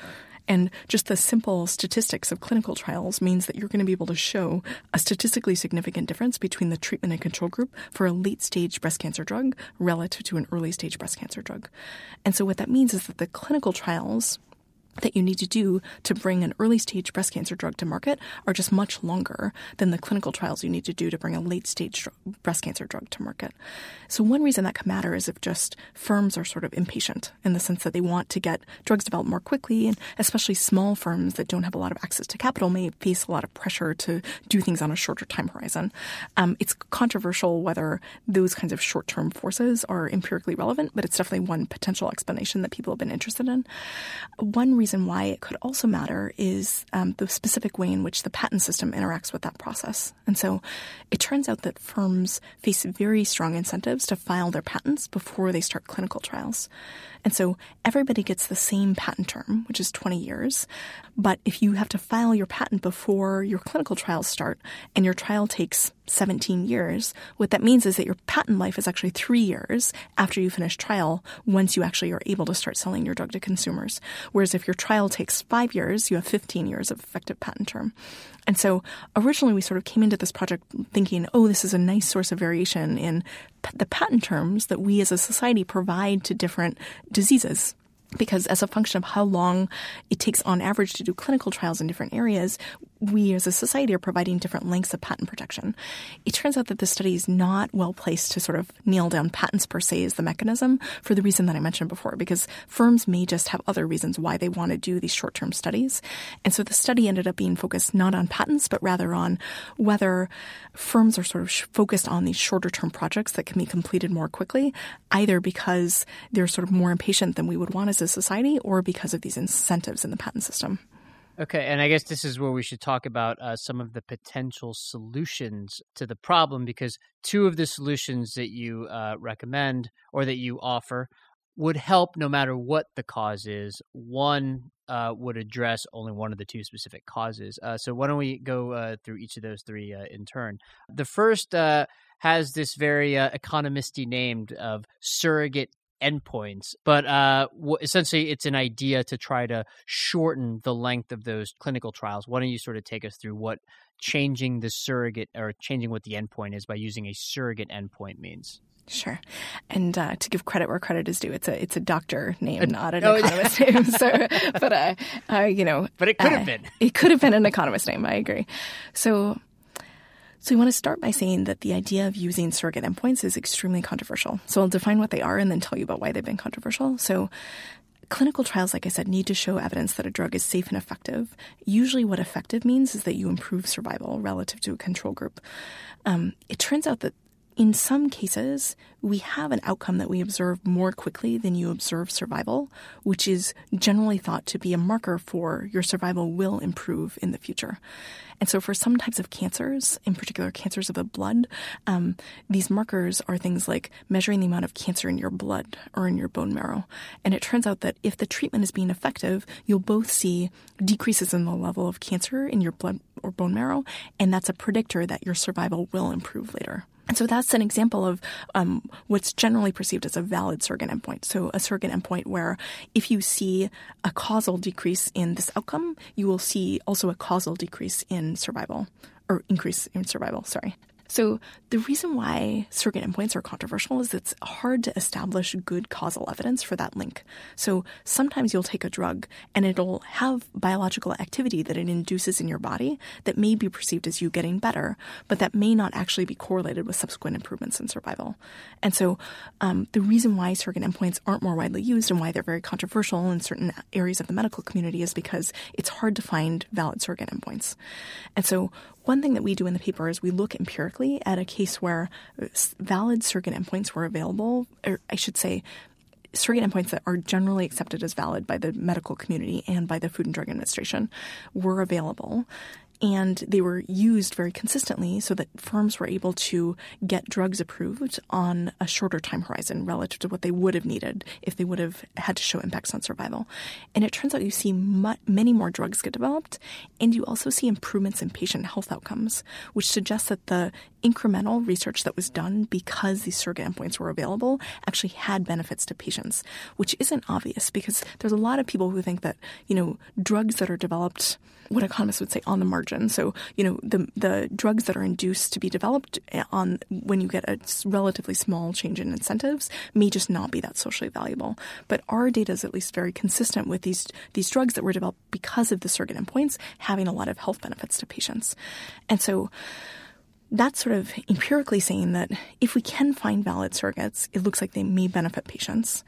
And just the simple statistics of clinical trials means that you're going to be able to show a statistically significant difference between the treatment and control group for a late stage breast cancer drug relative to an early stage breast cancer drug. And so what that means is that the clinical trials that you need to do to bring an early stage breast cancer drug to market are just much longer than the clinical trials you need to do to bring a late stage breast cancer drug to market. So, one reason that could matter is if just firms are sort of impatient in the sense that they want to get drugs developed more quickly, and especially small firms that don't have a lot of access to capital may face a lot of pressure to do things on a shorter time horizon. Um, it's controversial whether those kinds of short term forces are empirically relevant, but it's definitely one potential explanation that people have been interested in. One reason why it could also matter is um, the specific way in which the patent system interacts with that process. And so it turns out that firms face very strong incentives to file their patents before they start clinical trials. And so everybody gets the same patent term, which is 20 years. But if you have to file your patent before your clinical trials start and your trial takes 17 years, what that means is that your patent life is actually three years after you finish trial once you actually are able to start selling your drug to consumers. Whereas if your trial takes five years, you have 15 years of effective patent term. And so originally we sort of came into this project thinking, oh, this is a nice source of variation in the patent terms that we as a society provide to different diseases because as a function of how long it takes on average to do clinical trials in different areas, we as a society are providing different lengths of patent protection. It turns out that this study is not well placed to sort of nail down patents per se as the mechanism for the reason that I mentioned before, because firms may just have other reasons why they want to do these short term studies. And so the study ended up being focused not on patents, but rather on whether firms are sort of focused on these shorter term projects that can be completed more quickly, either because they're sort of more impatient than we would want as society or because of these incentives in the patent system. Okay, and I guess this is where we should talk about uh, some of the potential solutions to the problem because two of the solutions that you uh, recommend or that you offer would help no matter what the cause is. One uh, would address only one of the two specific causes. Uh, so why don't we go uh, through each of those three uh, in turn? The first has this very economisty named of surrogate endpoints, but uh, w- essentially it's an idea to try to shorten the length of those clinical trials. Why don't you sort of take us through what changing the surrogate or changing what the endpoint is by using a surrogate endpoint means? Sure, and uh, to give credit where credit is due, it's a it's a doctor name, not an economist name. [LAUGHS] So, but uh, uh, you know, but it could have uh, been. It could have been an economist name. I agree. So so we want to start by saying that the idea of using surrogate endpoints is extremely controversial. So I'll define what they are and then tell you about why they've been controversial. So clinical trials, like I said, need to show evidence that a drug is safe and effective. Usually, what effective means is that you improve survival relative to a control group. Um, it turns out that in some cases, we have an outcome that we observe more quickly than you observe survival, which is generally thought to be a marker for your survival will improve in the future. And so, for some types of cancers, in particular cancers of the blood, um, these markers are things like measuring the amount of cancer in your blood or in your bone marrow. And it turns out that if the treatment is being effective, you'll both see decreases in the level of cancer in your blood or bone marrow, and that's a predictor that your survival will improve later. And so that's an example of um, what's generally perceived as a valid surrogate endpoint. So a surrogate endpoint where if you see a causal decrease in this outcome, you will see also a causal decrease in survival or increase in survival, sorry. So the reason why surrogate endpoints are controversial is it's hard to establish good causal evidence for that link. So sometimes you'll take a drug and it'll have biological activity that it induces in your body that may be perceived as you getting better, but that may not actually be correlated with subsequent improvements in survival. And so um, the reason why surrogate endpoints aren't more widely used and why they're very controversial in certain areas of the medical community is because it's hard to find valid surrogate endpoints. And so one thing that we do in the paper is we look empirically at a case where uh, valid surrogate endpoints were available, or I should say, surrogate endpoints that are generally accepted as valid by the medical community and by the Food and Drug Administration were available and they were used very consistently so that firms were able to get drugs approved on a shorter time horizon relative to what they would have needed if they would have had to show impacts on survival. And it turns out you see mu- many more drugs get developed, and you also see improvements in patient health outcomes, which suggests that the incremental research that was done because these surrogate endpoints were available actually had benefits to patients, which isn't obvious because there's a lot of people who think that, you know, drugs that are developed what economists would say on the margin. So, you know, the the drugs that are induced to be developed eh, on when you get a relatively small change in incentives may just not be that socially valuable. But our data is at least very consistent with these these drugs that were developed because of the surrogate endpoints having a lot of health benefits to patients. And so that's sort of empirically saying that if we can find valid surrogates, it looks like they may benefit patients.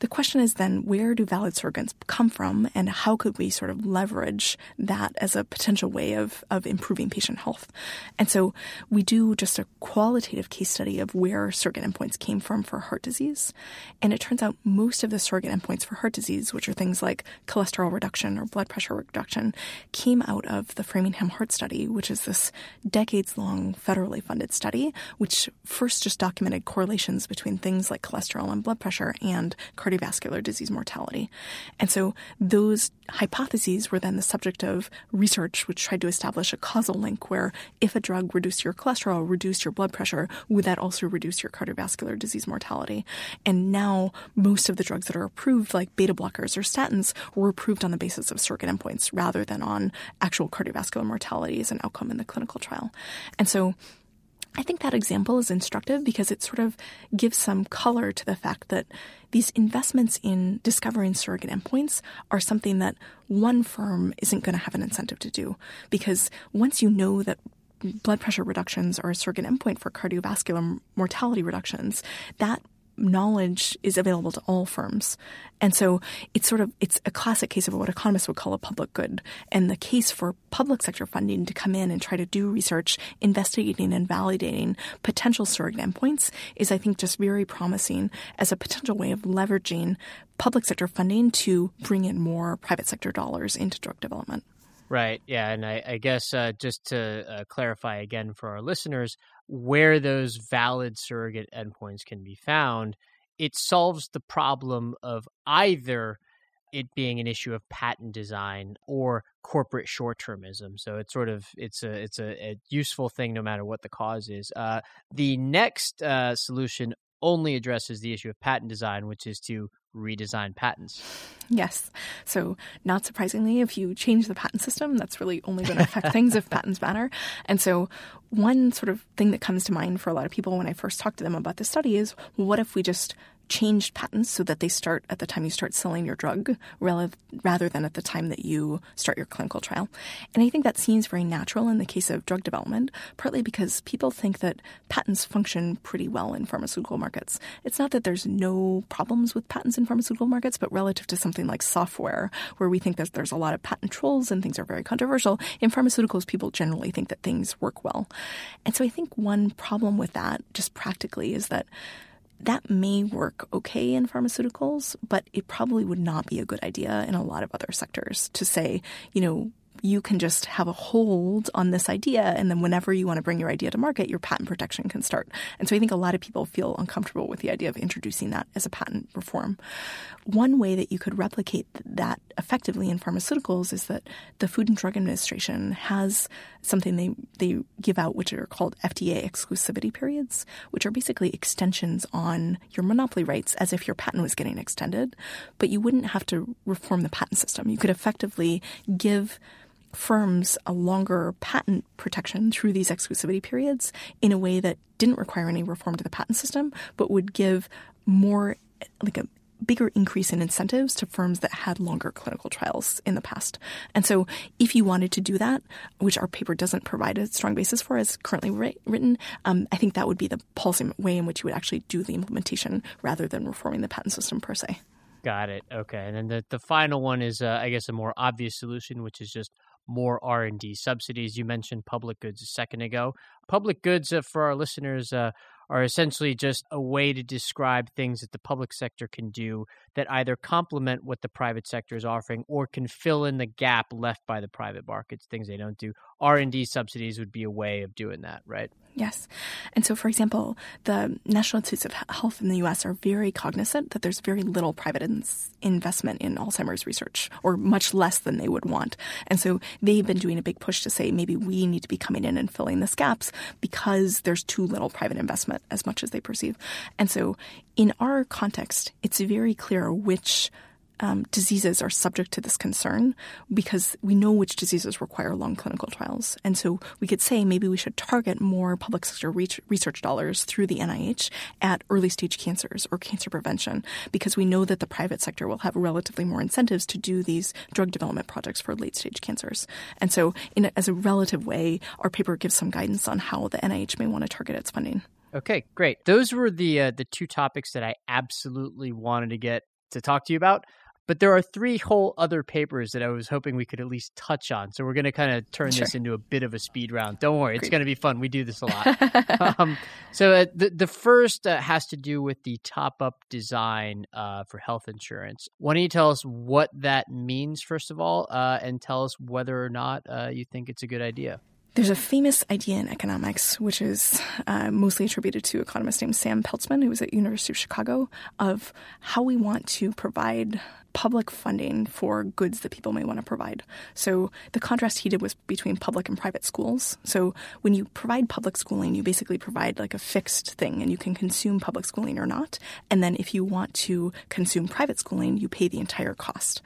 The question is then where do valid surrogates come from and how could we sort of leverage that as a potential way of, of improving patient health? And so we do just a qualitative case study of where surrogate endpoints came from for heart disease. And it turns out most of the surrogate endpoints for heart disease, which are things like cholesterol reduction or blood pressure reduction, came out of the Framingham Heart Study, which is this decades long federally funded study, which first just documented correlations between things like cholesterol and blood pressure and cardiovascular cardiovascular disease mortality. And so those hypotheses were then the subject of research which tried to establish a causal link where if a drug reduced your cholesterol, reduced your blood pressure, would that also reduce your cardiovascular disease mortality? And now most of the drugs that are approved, like beta blockers or statins, were approved on the basis of surrogate endpoints rather than on actual cardiovascular mortality as an outcome in the clinical trial. And so I think that example is instructive because it sort of gives some color to the fact that these investments in discovering surrogate endpoints are something that one firm isn't going to have an incentive to do. Because once you know that blood pressure reductions are a surrogate endpoint for cardiovascular mortality reductions, that knowledge is available to all firms. And so it's sort of it's a classic case of what economists would call a public good. And the case for public sector funding to come in and try to do research investigating and validating potential surrogate endpoints is I think just very promising as a potential way of leveraging public sector funding to bring in more private sector dollars into drug development. Right. Yeah. And I, I guess uh, just to uh, clarify again for our listeners, where those valid surrogate endpoints can be found, it solves the problem of either it being an issue of patent design or corporate short-termism. So it's sort of it's a it's a, a useful thing no matter what the cause is. Uh, the next uh, solution only addresses the issue of patent design, which is to redesign patents. Yes. So, not surprisingly, if you change the patent system, that's really only going to affect [LAUGHS] things if patents matter. And so, one sort of thing that comes to mind for a lot of people when I first talk to them about this study is well, what if we just changed patents so that they start at the time you start selling your drug rather than at the time that you start your clinical trial. And I think that seems very natural in the case of drug development, partly because people think that patents function pretty well in pharmaceutical markets. It's not that there's no problems with patents in pharmaceutical markets, but relative to something like software, where we think that there's a lot of patent trolls and things are very controversial, in pharmaceuticals, people generally think that things work well. And so I think one problem with that, just practically, is that that may work okay in pharmaceuticals, but it probably would not be a good idea in a lot of other sectors to say, you know, you can just have a hold on this idea and then whenever you want to bring your idea to market your patent protection can start. And so i think a lot of people feel uncomfortable with the idea of introducing that as a patent reform. One way that you could replicate that effectively in pharmaceuticals is that the food and drug administration has something they they give out which are called fda exclusivity periods which are basically extensions on your monopoly rights as if your patent was getting extended but you wouldn't have to reform the patent system. You could effectively give firms a longer patent protection through these exclusivity periods in a way that didn't require any reform to the patent system, but would give more like a bigger increase in incentives to firms that had longer clinical trials in the past. And so if you wanted to do that, which our paper doesn't provide a strong basis for as currently written, um, I think that would be the policy way in which you would actually do the implementation rather than reforming the patent system per se. Got it. Okay. And then the, the final one is, uh, I guess, a more obvious solution, which is just more R&D subsidies. You mentioned public goods a second ago. Public goods, uh, for our listeners, uh, are essentially just a way to describe things that the public sector can do that either complement what the private sector is offering or can fill in the gap left by the private markets, things they don't do. R&D subsidies would be a way of doing that, right? Yes. And so, for example, the National Institutes of Health in the US are very cognizant that there's very little private in- investment in Alzheimer's research, or much less than they would want. And so, they've been doing a big push to say maybe we need to be coming in and filling this gaps because there's too little private investment as much as they perceive. And so, in our context, it's very clear which um, diseases are subject to this concern because we know which diseases require long clinical trials. And so we could say maybe we should target more public sector research dollars through the NIH at early stage cancers or cancer prevention because we know that the private sector will have relatively more incentives to do these drug development projects for late stage cancers. And so, in, as a relative way, our paper gives some guidance on how the NIH may want to target its funding. Okay, great. Those were the uh, the two topics that I absolutely wanted to get to talk to you about. But there are three whole other papers that I was hoping we could at least touch on. So we're going to kind of turn sure. this into a bit of a speed round. Don't worry, Great. it's going to be fun. We do this a lot. [LAUGHS] um, so uh, the the first uh, has to do with the top up design uh, for health insurance. Why don't you tell us what that means first of all, uh, and tell us whether or not uh, you think it's a good idea? There's a famous idea in economics, which is uh, mostly attributed to economist named Sam Peltzman, who was at University of Chicago, of how we want to provide public funding for goods that people may want to provide. So the contrast he did was between public and private schools. So when you provide public schooling, you basically provide like a fixed thing and you can consume public schooling or not. And then if you want to consume private schooling, you pay the entire cost.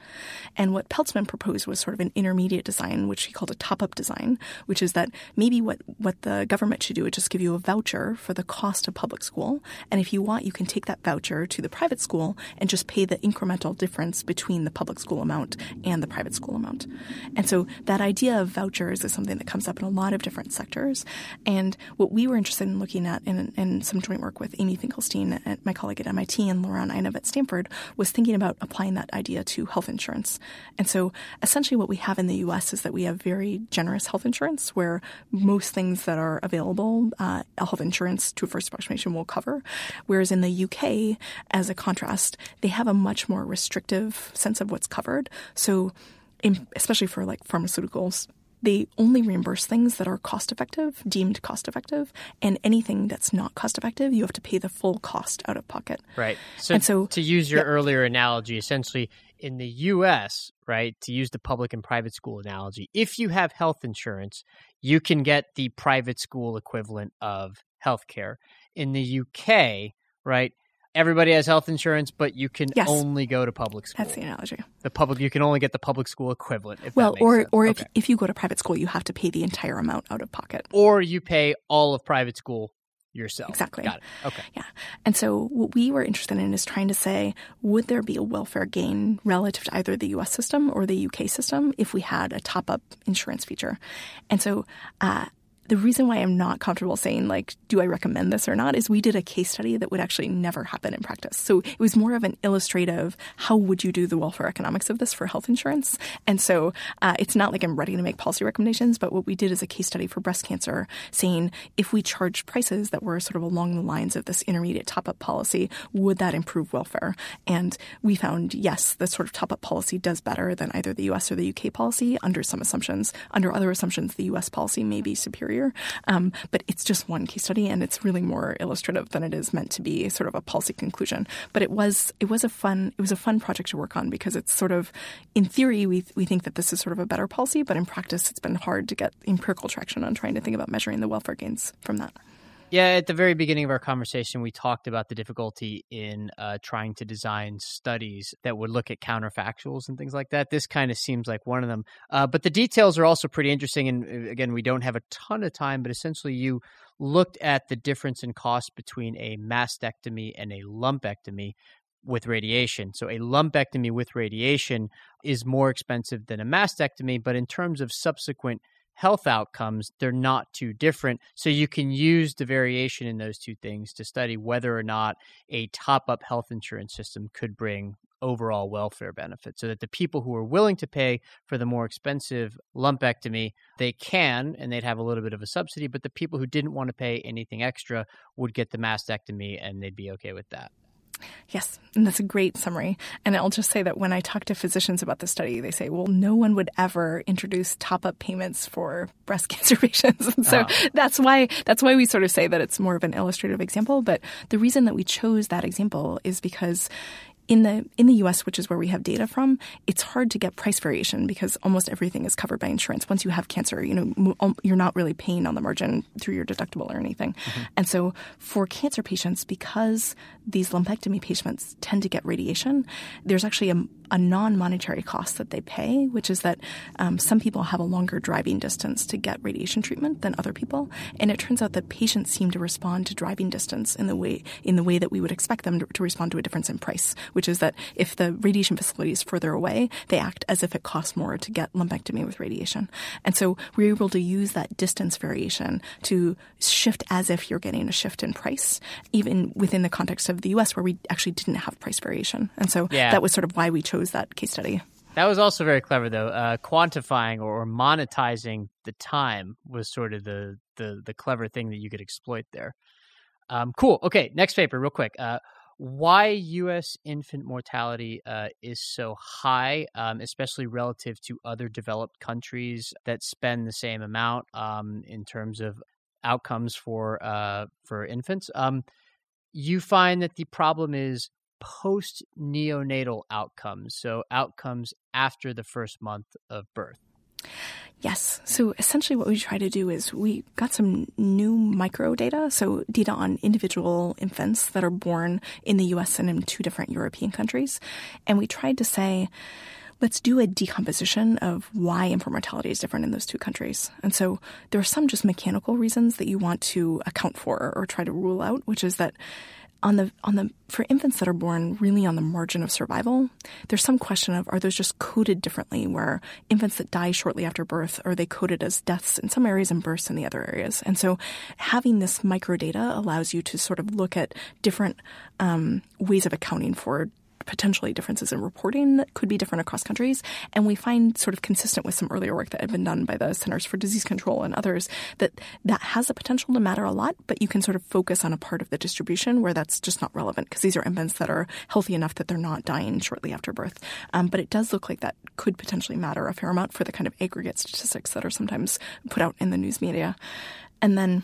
And what Peltzman proposed was sort of an intermediate design, which he called a top-up design, which is that maybe what, what the government should do is just give you a voucher for the cost of public school. And if you want, you can take that voucher to the private school and just pay the incremental difference difference between the public school amount and the private school amount. And so that idea of vouchers is something that comes up in a lot of different sectors. And what we were interested in looking at in, in some joint work with Amy Finkelstein, my colleague at MIT, and Liran Einav at Stanford was thinking about applying that idea to health insurance. And so essentially what we have in the U.S. is that we have very generous health insurance where most things that are available, uh, health insurance to a first approximation will cover. Whereas in the UK, as a contrast, they have a much more restrictive sense of what's covered. So, in, especially for like pharmaceuticals, they only reimburse things that are cost effective, deemed cost effective, and anything that's not cost effective, you have to pay the full cost out of pocket. Right. So, and so to use your earlier analogy, essentially in the US, right, to use the public and private school analogy, if you have health insurance, you can get the private school equivalent of healthcare. In the UK, right, everybody has health insurance, but you can yes. only go to public school. That's the analogy. The public you can only get the public school equivalent. well, or sense. or okay. if if you go to private school, you have to pay the entire amount out of pocket, or you pay all of private school yourself. Exactly. Got it. Okay. Yeah. And so what we were interested in is trying to say, would there be a welfare gain relative to either the U.S. system or the U.K. system if we had a top-up insurance feature? And so uh, the reason why I'm not comfortable saying like, do I recommend this or not is we did a case study that would actually never happen in practice. So it was more of an illustrative, how would you do the welfare economics of this for health insurance? And so uh, it's not like I'm ready to make policy recommendations, but what we did is a case study for breast cancer saying if we charged prices that were sort of along the lines of this intermediate top up policy, would that improve welfare? And we found yes, the sort of top up policy does better than either the US or the UK policy under some assumptions. Under other assumptions, the US policy may be superior superior. Um, but it's just one case study, and it's really more illustrative than it is meant to be sort of a policy conclusion. But it was it was a fun it was a fun project to work on because it's sort of in theory we we think that this is sort of a better policy, but in practice it's been hard to get empirical traction on trying to think about measuring the welfare gains from that. Yeah, at the very beginning of our conversation, we talked about the difficulty in uh, trying to design studies that would look at counterfactuals and things like that. This kind of seems like one of them. Uh, but the details are also pretty interesting. And uh, again, we don't have a ton of time, but essentially, you looked at the difference in cost between a mastectomy and a lumpectomy with radiation. So a lumpectomy with radiation is more expensive than a mastectomy, but in terms of subsequent health outcomes, they're not too different. So you can use the variation in those two things to study whether or not a top up health insurance system could bring overall welfare benefits so that the people who are willing to pay for the more expensive lumpectomy they can and they'd have a little bit of a subsidy but the people who didn't want to pay anything extra would get the mastectomy and they'd be okay with that Yes, and that's a great summary. And I'll just say that when I talk to physicians about the study, they say, well, no one would ever introduce top up payments for breast [LAUGHS] cancer patients. And so uh-huh. that's why that's why we sort of say that it's more of an illustrative example. But the reason that we chose that example is because in the in the US, which is where we have data from, it's hard to get price variation because almost everything is covered by insurance. Once you have cancer, you know um, you're not really paying on the margin through your deductible or anything. Mm-hmm. And so for cancer patients, because these lumpectomy patients tend to get radiation, there's actually a, a non-monetary cost that they pay, which is that um, some people have a longer driving distance to get radiation treatment than other people, and it turns out that patients seem to respond to driving distance in the way in the way that we would expect them to, to respond to a difference in price, which is that if the radiation facility is further away, they act as if it costs more to get lumpectomy with radiation, and so we're able to use that distance variation to shift as if you're getting a shift in price, even within the context of the U.S. where we actually didn't have price variation, and so yeah. that was sort of why we chose chose that case study. That was also very clever, though. Uh, quantifying or monetizing the time was sort of the, the the clever thing that you could exploit there. Um, cool. Okay, next paper, real quick. Uh, why U.S. infant mortality uh, is so high, um, especially relative to other developed countries that spend the same amount um, in terms of outcomes for uh, for infants. Um, you find that the problem is post neonatal outcomes, so outcomes after the first month of birth. Yes. So essentially, what we try to do is we got some new micro data, so data on individual infants that are born in the US and in two different European countries. And we tried to say, let's do a decomposition of why infant mortality is different in those two countries. And so there are some just mechanical reasons that you want to account for or try to rule out, which is that on the on the for infants that are born really on the margin of survival, there's some question of are those just coded differently where infants that die shortly after birth are they coded as deaths in some areas and births in the other areas. And so having this micro data allows you to sort of look at different um, ways of accounting for potentially differences in reporting that could be different across countries. And we find sort of consistent with some earlier work that had been done by the Centers for Disease Control and others that that has the potential to matter a lot, but you can sort of focus on a part of the distribution where that's just not relevant because these are infants that are healthy enough that they're not dying shortly after birth. Um, but it does look like that could potentially matter a fair amount for the kind of aggregate statistics that are sometimes put out in the news media. And then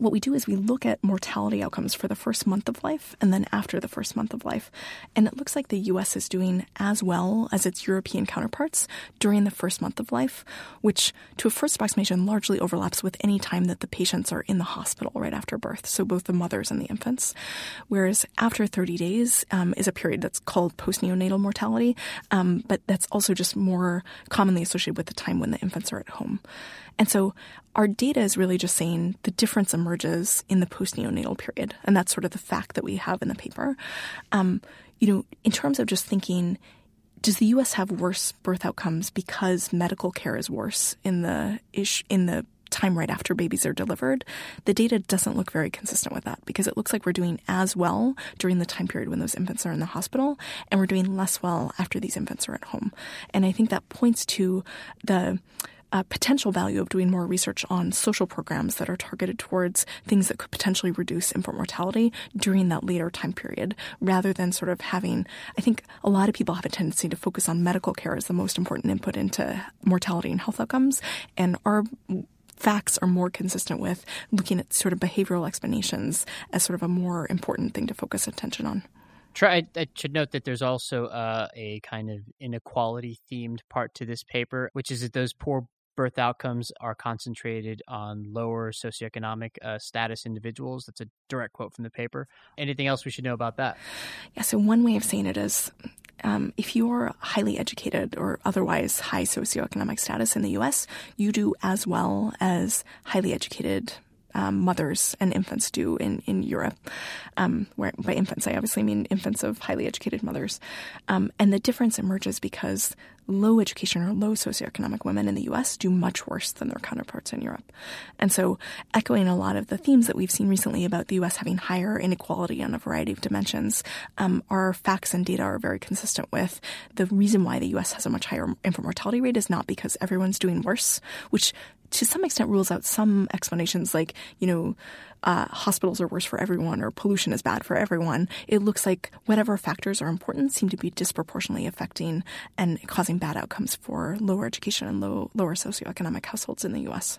what we do is we look at mortality outcomes for the first month of life and then after the first month of life. And it looks like the US is doing as well as its European counterparts during the first month of life, which to a first approximation largely overlaps with any time that the patients are in the hospital right after birth. So both the mothers and the infants. Whereas after 30 days um, is a period that's called post neonatal mortality, um, but that's also just more commonly associated with the time when the infants are at home. And so our data is really just saying the difference emerges in the post neonatal period. And that's sort of the fact that we have in the paper. Um, you know, in terms of just thinking, does the U.S. have worse birth outcomes because medical care is worse in the ish in the time right after babies are delivered, the data doesn't look very consistent with that because it looks like we're doing as well during the time period when those infants are in the hospital and we're doing less well after these infants are at home. And I think that points to the uh, potential value of doing more research on social programs that are targeted towards things that could potentially reduce infant mortality during that later time period, rather than sort of having. I think a lot of people have a tendency to focus on medical care as the most important input into mortality and health outcomes, and our facts are more consistent with looking at sort of behavioral explanations as sort of a more important thing to focus attention on. I, should note that there's also uh, a kind of inequality themed part to this paper, which is that those poor birth outcomes are concentrated on lower socioeconomic uh, status individuals. That's a direct quote from the paper. Anything else we should know about that? Yeah, so one way of saying it is um, if you're highly educated or otherwise high socioeconomic status in the US, you do as well as highly educated um, mothers and infants do in, in Europe. Um, where by infants, I obviously mean infants of highly educated mothers. Um, and the difference emerges because low education or low socioeconomic women in the US do much worse than their counterparts in Europe. And so, echoing a lot of the themes that we've seen recently about the US having higher inequality on a variety of dimensions, um, our facts and data are very consistent with the reason why the US has a much higher infant mortality rate is not because everyone's doing worse, which to some extent rules out some explanations like, you know, uh, hospitals are worse for everyone or pollution is bad for everyone. It looks like whatever factors are important seem to be disproportionately affecting and causing bad outcomes for lower education and low, lower socioeconomic households in the U.S.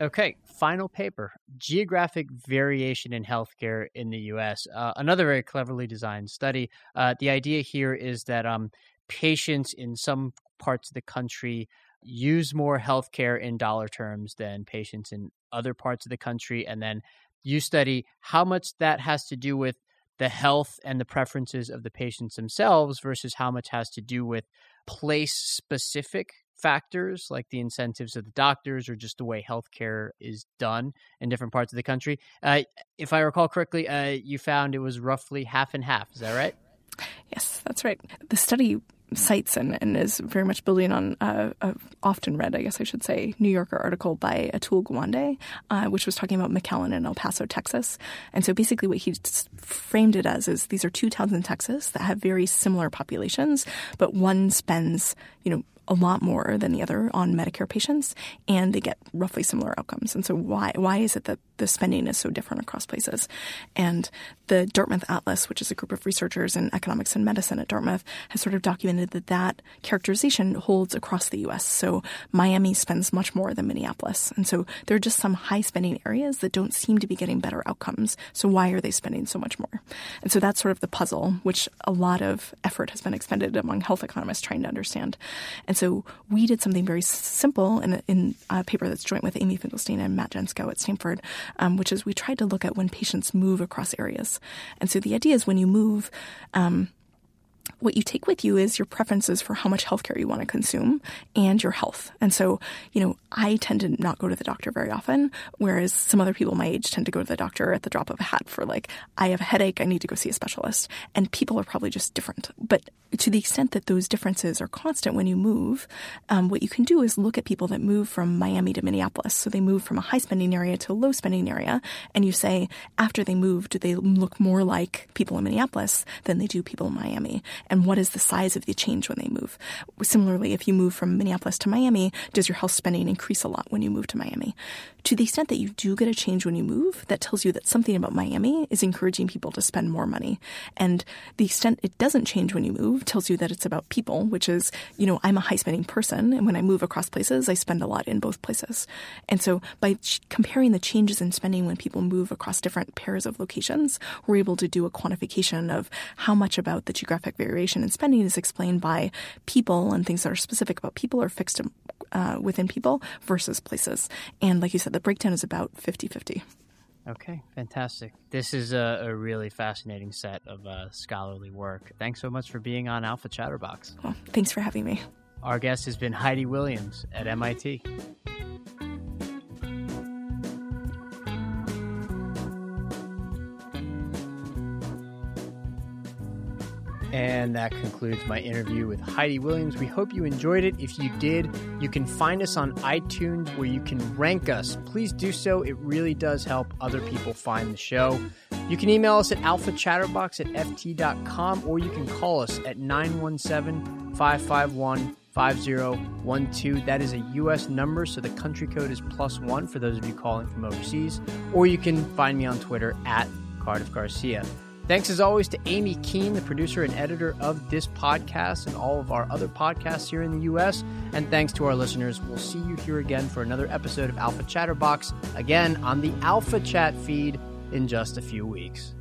Okay, final paper Geographic Variation in Healthcare in the US. Uh, another very cleverly designed study. Uh, the idea here is that um, patients in some parts of the country use more healthcare in dollar terms than patients in other parts of the country. And then you study how much that has to do with the health and the preferences of the patients themselves versus how much has to do with place specific factors like the incentives of the doctors or just the way healthcare is done in different parts of the country. Uh, if I recall correctly, uh, you found it was roughly half and half. Is that right? Yes, that's right. The study cites and, and is very much building on uh, a often read, I guess I should say, New Yorker article by Atul Gawande, uh, which was talking about McAllen and El Paso, Texas. And so basically what he framed it as is these are two towns in Texas that have very similar populations, but one spends, you know, a lot more than the other on Medicare patients, and they get roughly similar outcomes. And so, why why is it that the spending is so different across places? And the Dartmouth Atlas, which is a group of researchers in economics and medicine at Dartmouth, has sort of documented that that characterization holds across the U.S. So Miami spends much more than Minneapolis, and so there are just some high spending areas that don't seem to be getting better outcomes. So why are they spending so much more? And so that's sort of the puzzle, which a lot of effort has been expended among health economists trying to understand. And so we did something very simple in, in a paper that's joint with Amy Finkelstein and Matt Gentzkow at Stanford, um, which is we tried to look at when patients move across areas. And so the idea is when you move, um, what you take with you is your preferences for how much healthcare you want to consume and your health. And so, you know, I tend to not go to the doctor very often, whereas some other people my age tend to go to the doctor at the drop of a hat for like, I have a headache, I need to go see a specialist. And people are probably just different. But to the extent that those differences are constant when you move, um, what you can do is look at people that move from Miami to Minneapolis. So they move from a high spending area to a low spending area. And you say, after they move, do they look more like people in Minneapolis than they do people in Miami? And what is the size of the change when they move? Similarly, if you move from Minneapolis to Miami, does your health spending increase a lot when you move to Miami? To the extent that you do get a change when you move, that tells you that something about Miami is encouraging people to spend more money. And the extent it doesn't change when you move tells you that it's about people, which is, you know, I'm a high spending person. And when I move across places, I spend a lot in both places. And so by ch- comparing the changes in spending when people move across different pairs of locations, we're able to do a quantification of how much about the geographic variation in spending is explained by people and things that are specific about people or fixed uh, within people versus places. And like you said, the breakdown is about 50 50. Okay, fantastic. This is a, a really fascinating set of uh, scholarly work. Thanks so much for being on Alpha Chatterbox. Well, thanks for having me. Our guest has been Heidi Williams at MIT. And that concludes my interview with Heidi Williams. We hope you enjoyed it. If you did, you can find us on iTunes where you can rank us. Please do so. It really does help other people find the show. You can email us at alphachatterbox at ft.com or you can call us at 917 551 5012. That is a U.S. number, so the country code is plus one for those of you calling from overseas. Or you can find me on Twitter at Cardiff Garcia. Thanks as always to Amy Keene, the producer and editor of this podcast and all of our other podcasts here in the U.S. And thanks to our listeners. We'll see you here again for another episode of Alpha Chatterbox, again on the Alpha Chat feed in just a few weeks.